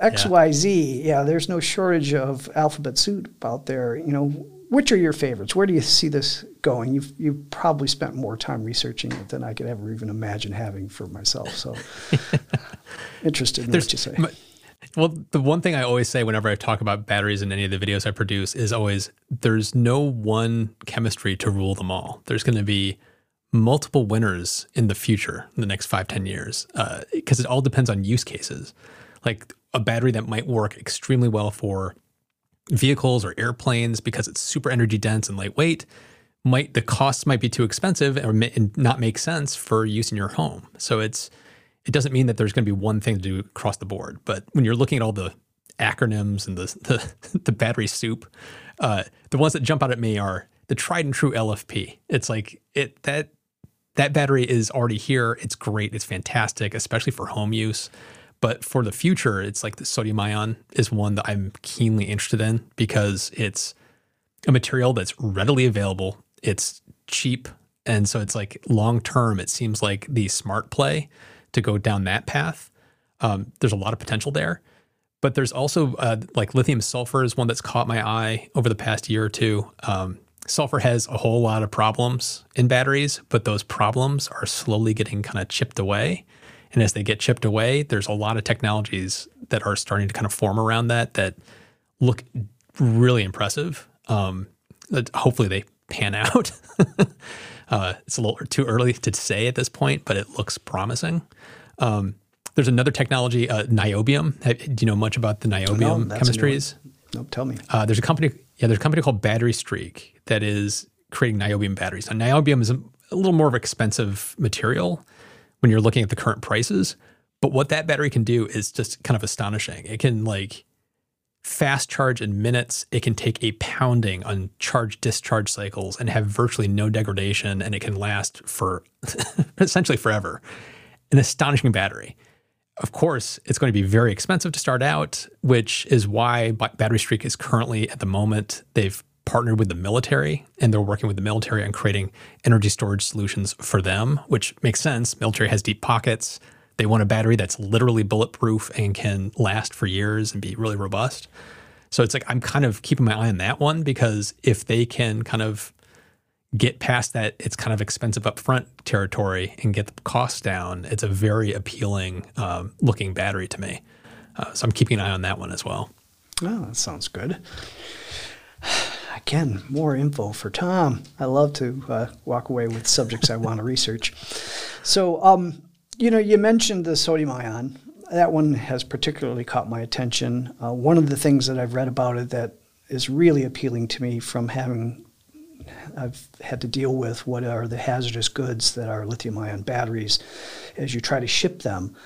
XYZ. Yeah, there's no shortage of alphabet soup out there. You know, which are your favorites? Where do you see this going? You've you've probably spent more time researching it than I could ever even imagine having for myself. So [LAUGHS] interested in there's, what you say. Well, the one thing I always say whenever I talk about batteries in any of the videos I produce is always there's no one chemistry to rule them all. There's going to be multiple winners in the future, in the next five, 10 years, because uh, it all depends on use cases. Like a battery that might work extremely well for vehicles or airplanes because it's super energy dense and lightweight might the costs might be too expensive or not make sense for use in your home. So it's it doesn't mean that there's going to be one thing to do across the board. But when you're looking at all the acronyms and the [LAUGHS] the, the battery soup, uh, the ones that jump out at me are the tried and true LFP. It's like it that that battery is already here. It's great. It's fantastic, especially for home use. But for the future, it's like the sodium ion is one that I'm keenly interested in because it's a material that's readily available. It's cheap. And so it's like long term, it seems like the smart play to go down that path. Um, there's a lot of potential there. But there's also uh, like lithium sulfur is one that's caught my eye over the past year or two. Um, sulfur has a whole lot of problems in batteries, but those problems are slowly getting kind of chipped away. And as they get chipped away, there's a lot of technologies that are starting to kind of form around that that look really impressive. Um, hopefully they pan [LAUGHS] out. uh, it's a little too early to say at this point, but it looks promising. Um, there's another technology, uh, niobium. Do you know much about the niobium no, chemistries? Nope, tell me. Uh, there's a company, yeah, there's a company called Battery Streak that is creating niobium batteries. Now, niobium is a, a little more of an expensive material when you're looking at the current prices, but what that battery can do is just kind of astonishing. It can like fast charge in minutes. It can take a pounding on charge discharge cycles and have virtually no degradation, and it can last for [LAUGHS] essentially forever. An astonishing battery. Of course, it's going to be very expensive to start out, which is why Battery Streak is currently at the moment, they've partnered with the military and they're working with the military on creating energy storage solutions for them, which makes sense. Military has deep pockets. They want a battery that's literally bulletproof and can last for years and be really robust. So it's like I'm kind of keeping my eye on that one because if they can kind of get past that it's kind of expensive upfront territory and get the costs down, it's a very appealing um, looking battery to me. Uh, so I'm keeping an eye on that one as well. Oh, that sounds good. Again, more info for Tom. I love to uh, walk away with subjects I want to research. So, um, you know, you mentioned the sodium ion. That one has particularly caught my attention. Uh, one of the things that I've read about it that is really appealing to me from having I've had to deal with what are the hazardous goods that are lithium ion batteries as you try to ship them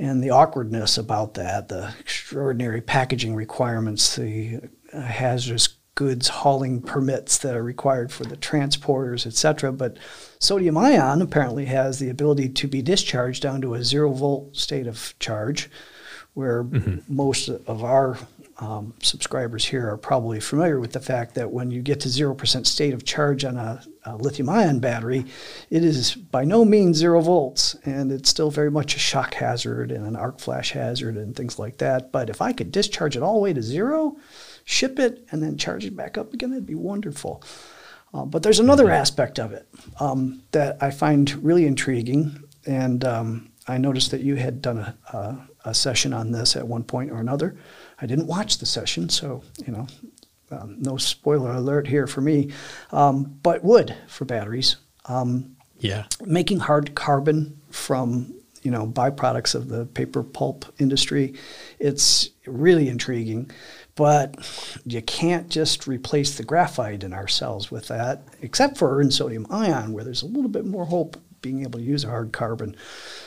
and the awkwardness about that, the extraordinary packaging requirements, the uh, hazardous goods hauling permits that are required for the transporters, etc. But sodium ion apparently has the ability to be discharged down to a zero volt state of charge, where mm-hmm. most of our um, subscribers here are probably familiar with the fact that when you get to 0% state of charge on a, a lithium ion battery, it is by no means zero volts, and it's still very much a shock hazard and an arc flash hazard and things like that. But if I could discharge it all the way to zero, ship it, and then charge it back up again. That'd be wonderful. Uh, but there's another mm-hmm. aspect of it um, that I find really intriguing, and um, I noticed that you had done a, a, a, session on this at one point or another. I didn't watch the session, so you know, um, no spoiler alert here for me. Um, but wood for batteries. Um, yeah, making hard carbon from you know byproducts of the paper pulp industry. It's really intriguing. But you can't just replace the graphite in our cells with that, except for in sodium ion, where there's a little bit more hope being able to use a hard carbon.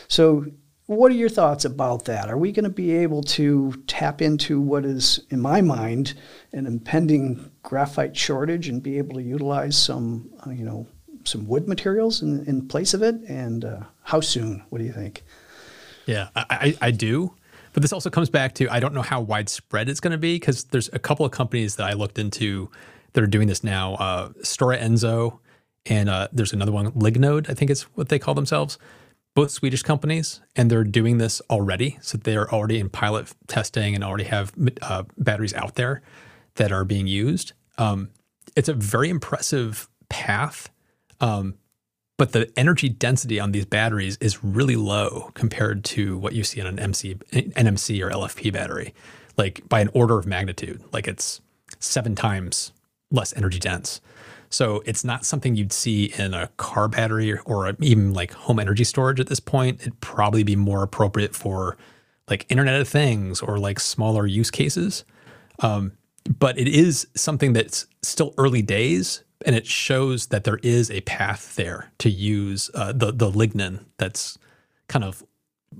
So, what are your thoughts about that? Are we going to be able to tap into what is, in my mind, an impending graphite shortage and be able to utilize some, uh, you know, some wood materials in, in place of it? And uh, how soon? What do you think? Yeah, I, I do. But this also comes back to I don't know how widespread it's going to be because there's a couple of companies that I looked into that are doing this now. Uh, Stora Enso and uh, there's another one, Lignode, I think is what they call themselves. Both Swedish companies, and they're doing this already. So they're already in pilot testing and already have uh, batteries out there that are being used. Um, it's a very impressive path, um, but the energy density on these batteries is really low compared to what you see in an MC, NMC or LFP battery, like by an order of magnitude. Like it's seven times less energy dense. So it's not something you'd see in a car battery or even like home energy storage at this point. It'd probably be more appropriate for like Internet of Things or like smaller use cases. Um, but it is something that's still early days, and it shows that there is a path there to use uh, the the lignin that's kind of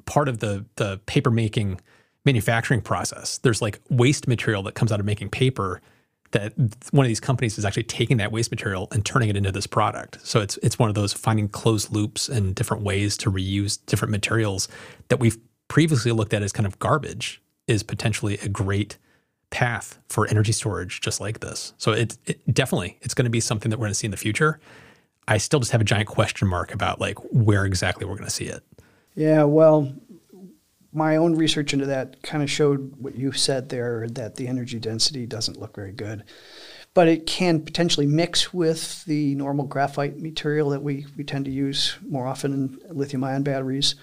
part of the the paper making manufacturing process. There's like waste material that comes out of making paper that one of these companies is actually taking that waste material and turning it into this product. So it's it's one of those finding closed loops and different ways to reuse different materials that we've previously looked at as kind of garbage is potentially a great path for energy storage just like this. So it, it definitely it's going to be something that we're going to see in the future. I still just have a giant question mark about like where exactly we're going to see it. Yeah, well, my own research into that kind of showed what you said there that the energy density doesn't look very good. But it can potentially mix with the normal graphite material that we, we tend to use more often in lithium ion batteries,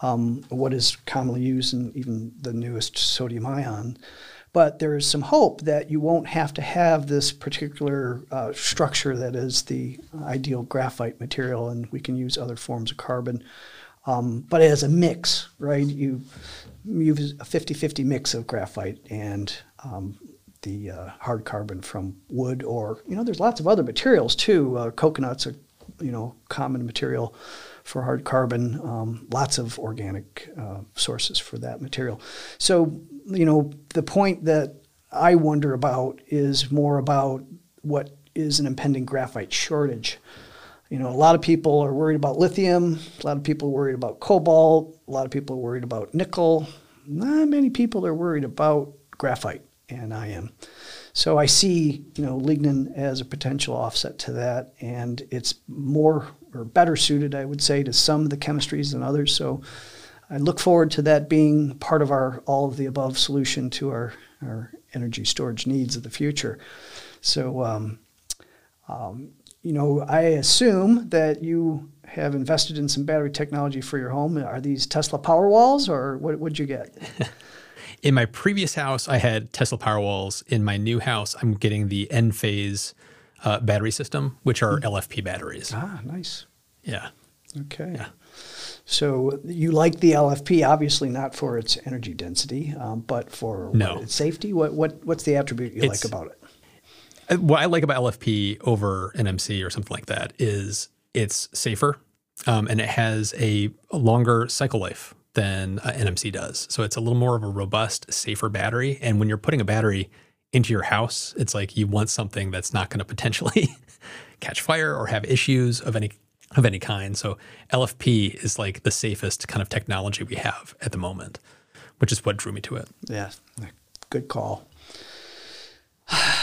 um, what is commonly used in even the newest sodium ion. But there is some hope that you won't have to have this particular uh, structure that is the ideal graphite material, and we can use other forms of carbon. Um, but as a mix, right? You use a 50 50 mix of graphite and um, the uh, hard carbon from wood, or, you know, there's lots of other materials too. Uh, coconuts are, you know, common material for hard carbon, um, lots of organic uh, sources for that material. So, you know, the point that I wonder about is more about what is an impending graphite shortage. You know, a lot of people are worried about lithium, a lot of people are worried about cobalt, a lot of people are worried about nickel. Not many people are worried about graphite, and I am. So I see, you know, lignin as a potential offset to that, and it's more or better suited, I would say, to some of the chemistries than others. So I look forward to that being part of our all of the above solution to our, our energy storage needs of the future. So, um, um, you know, I assume that you have invested in some battery technology for your home. Are these Tesla Powerwalls, or what would you get? [LAUGHS] In my previous house, I had Tesla Powerwalls. In my new house, I'm getting the Enphase uh, battery system, which are mm. LFP batteries. Ah, nice. Yeah. Okay. Yeah. So you like the LFP, obviously not for its energy density, um, but for no. what, its safety. What what what's the attribute you it's, like about it? What I like about LFP over NMC or something like that is it's safer um, and it has a, longer cycle life than uh, NMC does. So it's a little more of a robust, safer battery. And when you're putting a battery into your house, it's like you want something that's not going to potentially [LAUGHS] catch fire or have issues of any of any kind. So LFP is like the safest kind of technology we have at the moment, which is what drew me to it. Yeah, good call.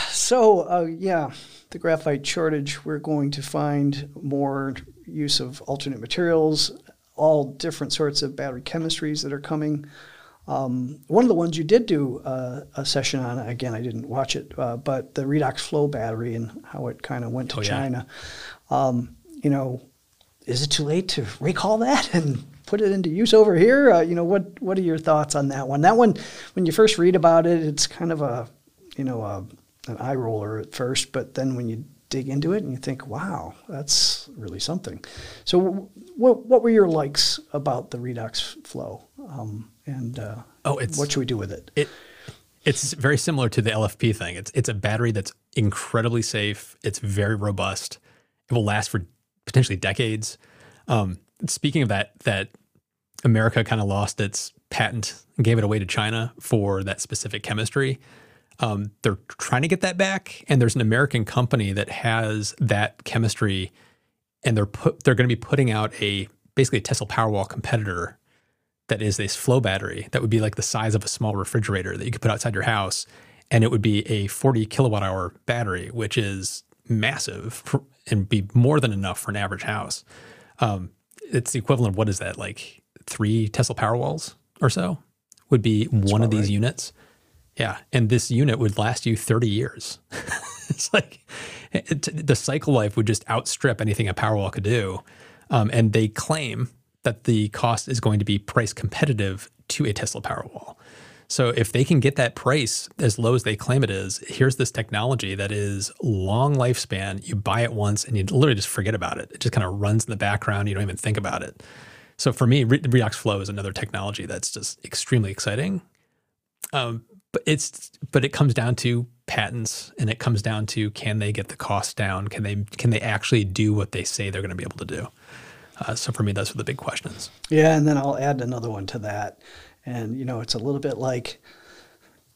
So uh, yeah, the graphite shortage. We're going to find more use of alternate materials, all different sorts of battery chemistries that are coming. Um, one of the ones you did do uh, a session on, again, I didn't watch it, uh, but the redox flow battery and how it kind of went to oh, China. Yeah. Um, you know, is it too late to recall that [LAUGHS] and put it into use over here? Uh, you know, what what are your thoughts on that one? That one, when you first read about it, it's kind of a, you know, a, an eye roller at first, but then when you dig into it and you think, wow, that's really something. So, what what were your likes about the redox flow, um, and uh, oh, it's, what should we do with it? It it's very similar to the LFP thing. It's it's a battery that's incredibly safe. It's very robust. It will last for potentially decades. Um, speaking of that, that America kind of lost its patent and gave it away to China for that specific chemistry. Um, they're trying to get that back, and there's an American company that has that chemistry, and they're put they're going to be putting out a basically a Tesla Powerwall competitor that is this flow battery that would be like the size of a small refrigerator that you could put outside your house, and it would be a 40 kilowatt hour battery, which is massive for, and be more than enough for an average house. Um, it's the equivalent of what is that like three Tesla Powerwalls or so would be That's one of these right. units. Yeah, and this unit would last you 30 years. [LAUGHS] it's like it, the cycle life would just outstrip anything a Powerwall could do. Um, and they claim that the cost is going to be price competitive to a Tesla Powerwall. So if they can get that price as low as they claim it is, here's this technology that is long lifespan. You buy it once and you literally just forget about it. It just kind of runs in the background. You don't even think about it. So for me, Redox Flow is another technology that's just extremely exciting. Um, but it's but it comes down to patents and it comes down to can they get the cost down? Can they can they actually do what they say they're going to be able to do? Uh, so for me, those are the big questions. Yeah, and then I'll add another one to that, and you know, it's a little bit like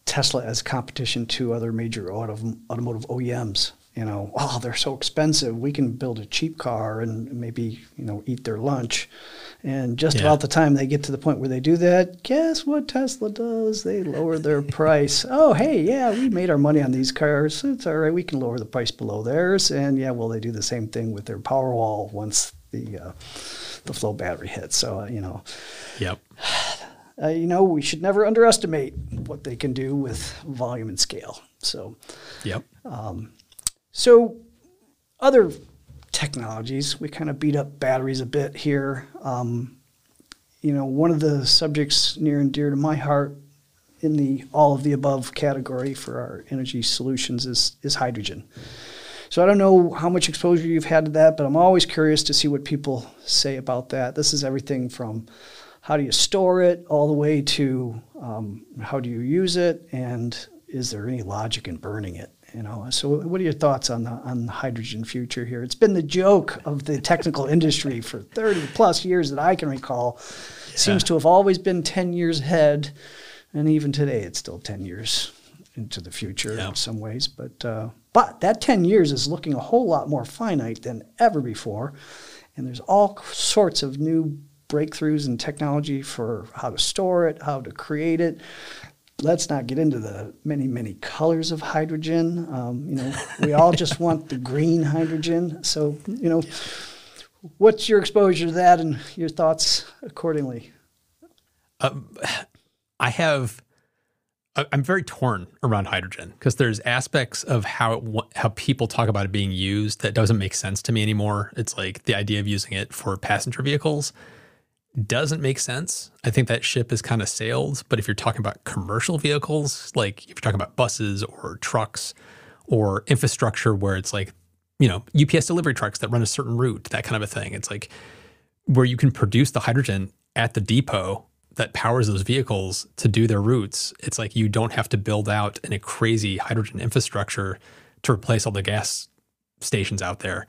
Tesla as competition to other major auto, automotive OEMs. You know, oh, they're so expensive. We can build a cheap car and maybe you know eat their lunch. And just yeah. about the time they get to the point where they do that, guess what Tesla does? They lower their [LAUGHS] price. Oh, hey, yeah, we made our money on these cars. It's all right. We can lower the price below theirs. And yeah, well, they do the same thing with their Powerwall once the uh, the flow battery hits. So uh, you know, yep. [SIGHS] Uh, you know, we should never underestimate what they can do with volume and scale. So, yep. Um, so, other technologies. We kind of beat up batteries a bit here. Um, you know, one of the subjects near and dear to my heart in the all of the above category for our energy solutions is is hydrogen. So I don't know how much exposure you've had to that, but I'm always curious to see what people say about that. This is everything from how do you store it all the way to um, how do you use it and is there any logic in burning it? You know, so what are your thoughts on the on the hydrogen future here? It's been the joke of the technical industry for 30 plus years that I can recall. Yeah. Seems to have always been 10 years ahead, and even today it's still 10 years into the future yeah. in some ways. But uh, but that 10 years is looking a whole lot more finite than ever before, and there's all sorts of new breakthroughs in technology for how to store it, how to create it let's not get into the many, many colors of hydrogen. Um, you know, we all just want the green hydrogen. So, you know, what's your exposure to that and your thoughts accordingly? Um, I have. I'm very torn around hydrogen because there's aspects of how it, how people talk about it being used that doesn't make sense to me anymore. It's like the idea of using it for passenger vehicles doesn't make sense. I think that ship is kind of sailed. But if you're talking about commercial vehicles, like if you're talking about buses or trucks or infrastructure where it's like, you know, UPS delivery trucks that run a certain route, that kind of a thing, it's like where you can produce the hydrogen at the depot that powers those vehicles to do their routes. It's like you don't have to build out in a crazy hydrogen infrastructure to replace all the gas stations out there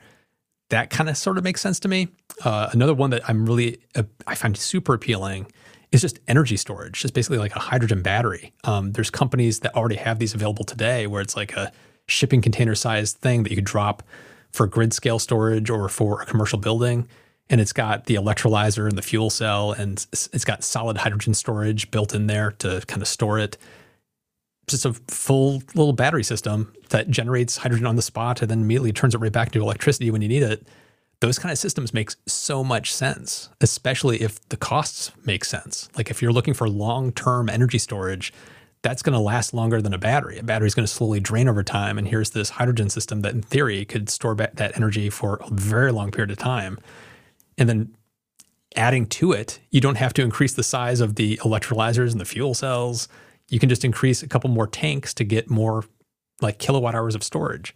that kind of sort of makes sense to me. Uh, another one that I'm really uh, I find super appealing is just energy storage, just basically like a hydrogen battery. Um, there's companies that already have these available today, where it's like a shipping container sized thing that you could drop for grid scale storage or for a commercial building. And it's got the electrolyzer and the fuel cell, and it's got solid hydrogen storage built in there to kind of store it just a full little battery system that generates hydrogen on the spot and then immediately turns it right back to electricity when you need it. Those kind of systems make so much sense, especially if the costs make sense. Like if you're looking for long-term energy storage, that's going to last longer than a battery. A battery is going to slowly drain over time, and here's this hydrogen system that, in theory, could store that energy for a very long period of time. And then adding to it, you don't have to increase the size of the electrolyzers and the fuel cells you can just increase a couple more tanks to get more like kilowatt hours of storage.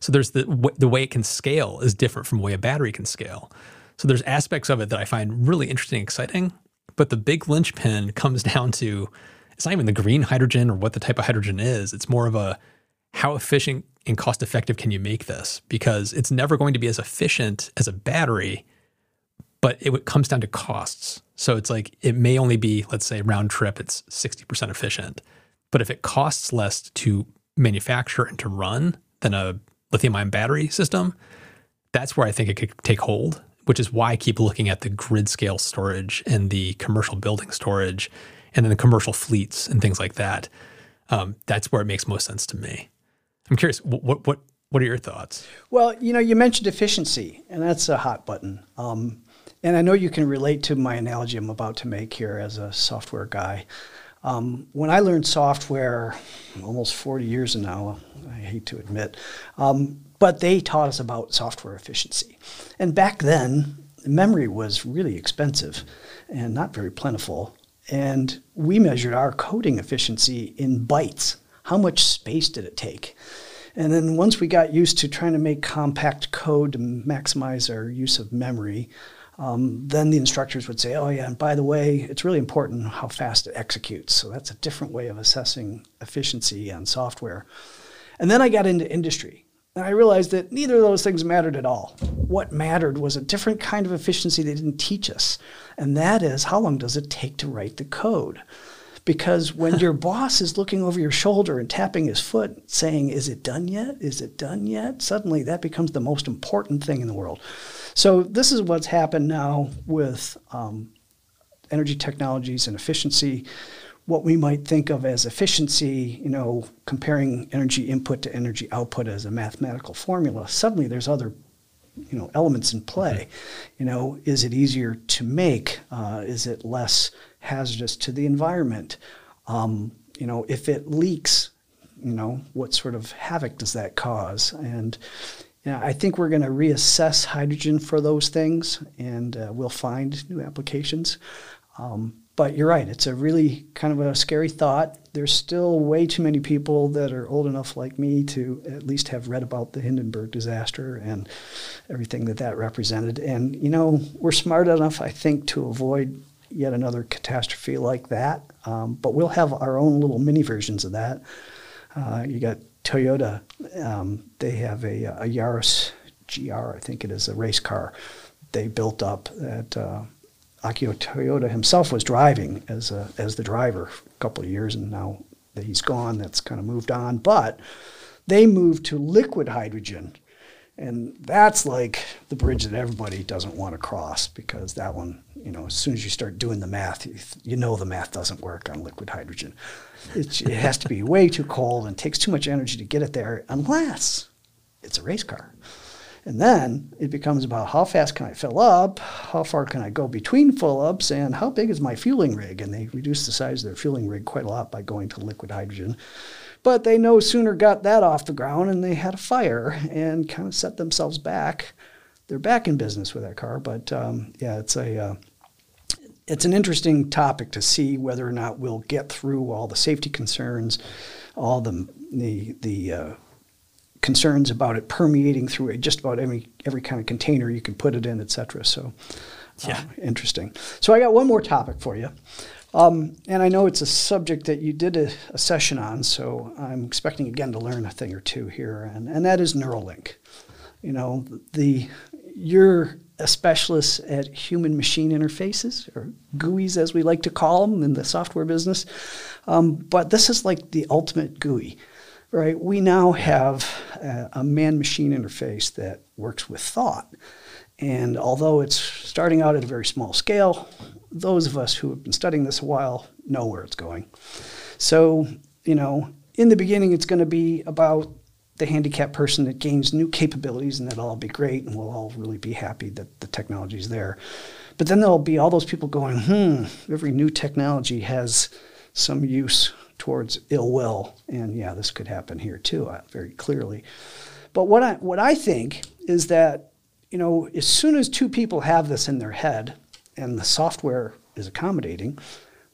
So there's the the way it can scale is different from the way a battery can scale. So there's aspects of it that I find really interesting, and exciting. But the big linchpin [LAUGHS] comes down to it's not even the green hydrogen or what the type of hydrogen is. It's more of a how efficient and cost effective can you make this? Because it's never going to be as efficient as a battery, but it comes down to costs. So it's like it may only be, let's say, round trip, it's 60% efficient. But if it costs less to manufacture and to run than a lithium ion battery system, that's where I think it could take hold, which is why I keep looking at the grid scale storage and the commercial building storage and then the commercial fleets and things like that. Um, that's where it makes most sense to me. I'm curious, what, what, what are your thoughts? Well, you know, you mentioned efficiency, and that's a hot button. Um, and I know you can relate to my analogy I'm about to make here as a software guy. Um, when I learned software almost 40 years now, I hate to admit, um, but they taught us about software efficiency. And back then, memory was really expensive and not very plentiful. And we measured our coding efficiency in bytes. How much space did it take? And then once we got used to trying to make compact code to maximize our use of memory, um, then the instructors would say, oh, yeah, and by the way, it's really important how fast it executes. So that's a different way of assessing efficiency on software. And then I got into industry. And I realized that neither of those things mattered at all. What mattered was a different kind of efficiency they didn't teach us. And that is how long does it take to write the code? Because when your [LAUGHS] boss is looking over your shoulder and tapping his foot saying, Is it done yet? Is it done yet? Suddenly that becomes the most important thing in the world. So, this is what's happened now with um, energy technologies and efficiency. What we might think of as efficiency, you know, comparing energy input to energy output as a mathematical formula, suddenly there's other you know elements in play. You know, is it easier to make? Uh, is it less hazardous to the environment? Um, you know, if it leaks, you know, what sort of havoc does that cause? And you know, I think we're going to reassess hydrogen for those things, and uh, we'll find new applications. Um, but you're right; it's a really kind of a scary thought. There's still way too many people that are old enough, like me, to at least have read about the Hindenburg disaster and everything that that represented. And you know, we're smart enough, I think, to avoid yet another catastrophe like that. Um, but we'll have our own little mini versions of that. Uh, you got Toyota, um, they have a, a, Yaris GR, I think it is, a race car they built up that uh, Akio Toyoda himself was driving as, a, as the driver for a couple of years, and now that he's gone, that's kind of moved on. But they moved to liquid hydrogen and that's like the bridge that everybody doesn't want to cross because that one, you know, as soon as you start doing the math, you, you know the math doesn't work on liquid hydrogen. It has to be way too cold and takes too much energy to get it there unless it's a race car. And then it becomes about how fast can I fill up, how far can I go between fill ups, and how big is my fueling rig? And they reduce the size of their fueling rig quite a lot by going to liquid hydrogen. But they no sooner got that off the ground and they had a fire and kind of set themselves back. They're back in business with that car, but um, yeah, it's a uh, it's an interesting topic to see whether or not we'll get through all the safety concerns, all the the the uh, concerns about it permeating through just about every every kind of container you can put it in, et cetera. So, yeah, uh, interesting. So I got one more topic for you. Um, and I know it's a subject that you did a, a, session on, so I'm expecting again to learn a thing or two here, and, and that is Neuralink. You know, the you're a specialist at human machine interfaces, or GUIs as we like to call them in the software business. Um, but this is like the ultimate GUI, right? We now have a, a man machine interface that works with thought. And although it's starting out at a very small scale, those of us who have been studying this a while know where it's going. So, you know, in the beginning, it's going to be about the handicapped person that gains new capabilities, and that'll all be great, and we'll all really be happy that the technology is there. But then there'll be all those people going, hmm, every new technology has some use towards ill will. And yeah, this could happen here too, uh, very clearly. But what I, what I think is that, you know, as soon as two people have this in their head, and the software is accommodating,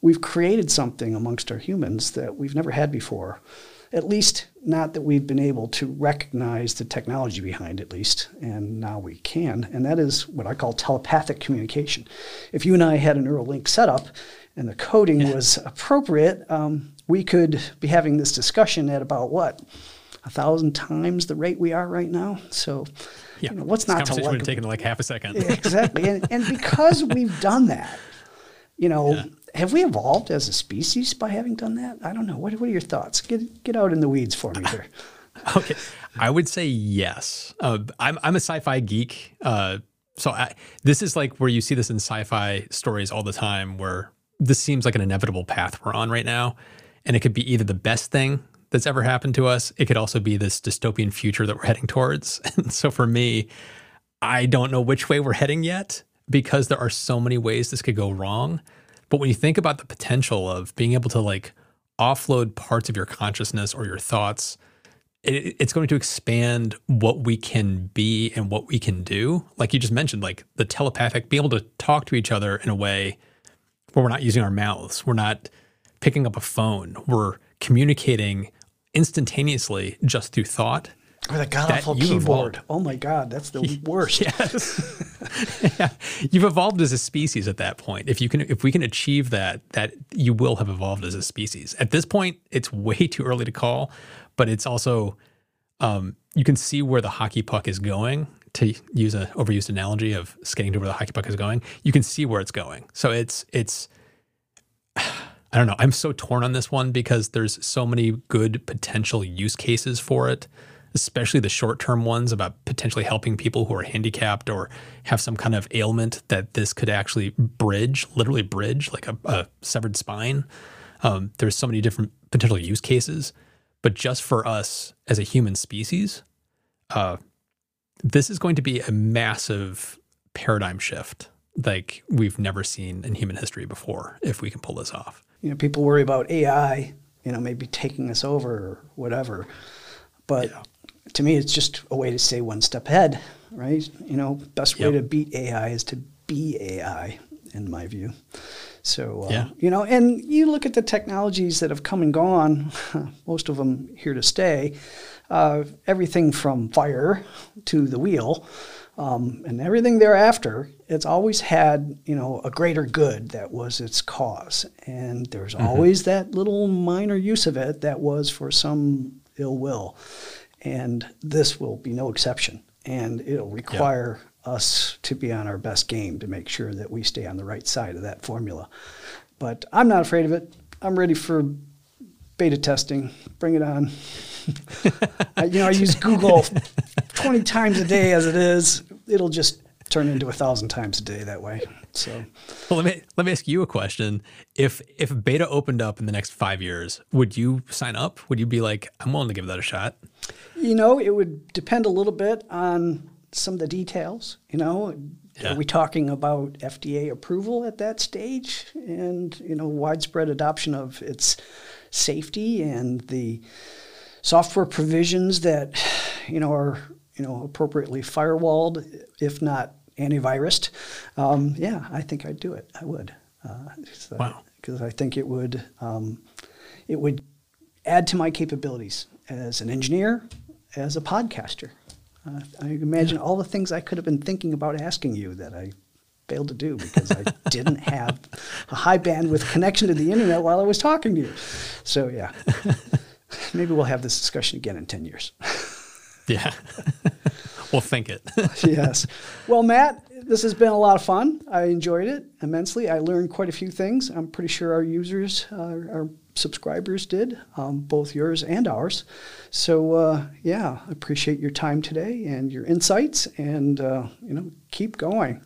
we've created something amongst our humans that we've never had before. At least, not that we've been able to recognize the technology behind, at least, and now we can. And that is what I call telepathic communication. If you and I had a Neuralink setup and the coding was appropriate, um, we could be having this discussion at about what? A thousand times the rate we are right now. So yeah. You know, what's this not to like? would have taken like half a second. exactly. And, and because we've done that, you know, yeah. have we evolved as a species by having done that? I don't know. What, what are your thoughts? Get, get out in the weeds for me [LAUGHS] here. okay. I would say yes. Uh, I'm, I'm a sci fi geek. Uh, so I, this is like where you see this in sci-fi stories all the time where this seems like an inevitable path we're on right now and it could be either the best thing that's ever happened to us. It could also be this dystopian future that we're heading towards. [LAUGHS] And so for me, I don't know which way we're heading yet because there are so many ways this could go wrong. But when you think about the potential of being able to like offload parts of your consciousness or your thoughts it, it's going to expand what we can be and what we can do. Like you just mentioned, like the telepathic, be able to talk to each other in a way where we're not using our mouths, we're not picking up a phone, we're communicating instantaneously just through thought. Or the god awful keyboard. evolved. Oh my god, that's the [LAUGHS] worst. Yes. yeah. [LAUGHS] You've evolved as a species at that point. If you can if we can achieve that, that you will have evolved as a species. At this point, it's way too early to call, but it's also um, you can see where the hockey puck is going. To use an overused analogy of skating to where the hockey puck is going, you can see where it's going. So it's it's I don't know. I'm so torn on this one because there's so many good potential use cases for it, especially the short term ones about potentially helping people who are handicapped or have some kind of ailment that this could actually bridge, literally bridge, like a, a severed spine. Um, there's so many different potential use cases. But just for us as a human species, uh, this is going to be a massive paradigm shift like we've never seen in human history before if we can pull this off. You know, people worry about AI, you know, maybe taking us over or whatever. But Yeah. to me, it's just a way to stay one step ahead, right? You know, best way Yep. to beat AI is to be AI, in my view. So, uh, Yeah. you know, and you look at the technologies that have come and gone, [LAUGHS] most of them here to stay, uh, everything from fire to the wheel. Um, and everything thereafter, it's always had, you know, a greater good that was its cause. And there's mm-hmm. always that little minor use of it that was for some ill will. And this will be no exception. And it'll require us to be on our best game to make sure that we stay on the right side of that formula. But I'm not afraid of it. I'm ready for beta testing. Bring it on. [LAUGHS] I, you know, I use Google [LAUGHS] 20 times a day as it is. It'll just turn into a thousand times a day that way. So, Well, let me let me ask you a question. If if beta opened up in the next five years, would you sign up? Would you be like, I'm willing to give that a shot? you know, it would depend a little bit on some of the details. You know, Yeah. are we talking about FDA approval at that stage and, you know, widespread adoption of its safety and the software provisions that, you know, are, you know, appropriately firewalled, if not antivirused? Um, yeah, I think I'd do it. I would. Uh, so- Wow. Because I think it would, um, it would add to my capabilities as an engineer, as a podcaster. Uh, I imagine all the things I could have been thinking about asking you that I failed to do because I [LAUGHS] didn't have a high bandwidth connection to the internet while I was talking to you. So yeah, [LAUGHS] maybe we'll have this discussion again in ten years. Yeah. [LAUGHS] well, think it. [LAUGHS] yes. Well, Matt, this has been a lot of fun. I enjoyed it immensely. I learned quite a few things. I'm pretty sure our users, uh, our subscribers did, um, both yours and ours. So, uh, yeah, I appreciate your time today and your insights, and uh, you know, keep going.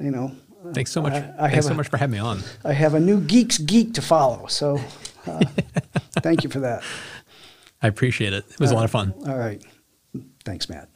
You know, Thanks so much. I- I Thanks so a- much for having me on. I have a new geek's geek to follow. So, uh, [LAUGHS] thank you for that. I appreciate it. It was a lot of fun. All right. Thanks, Matt.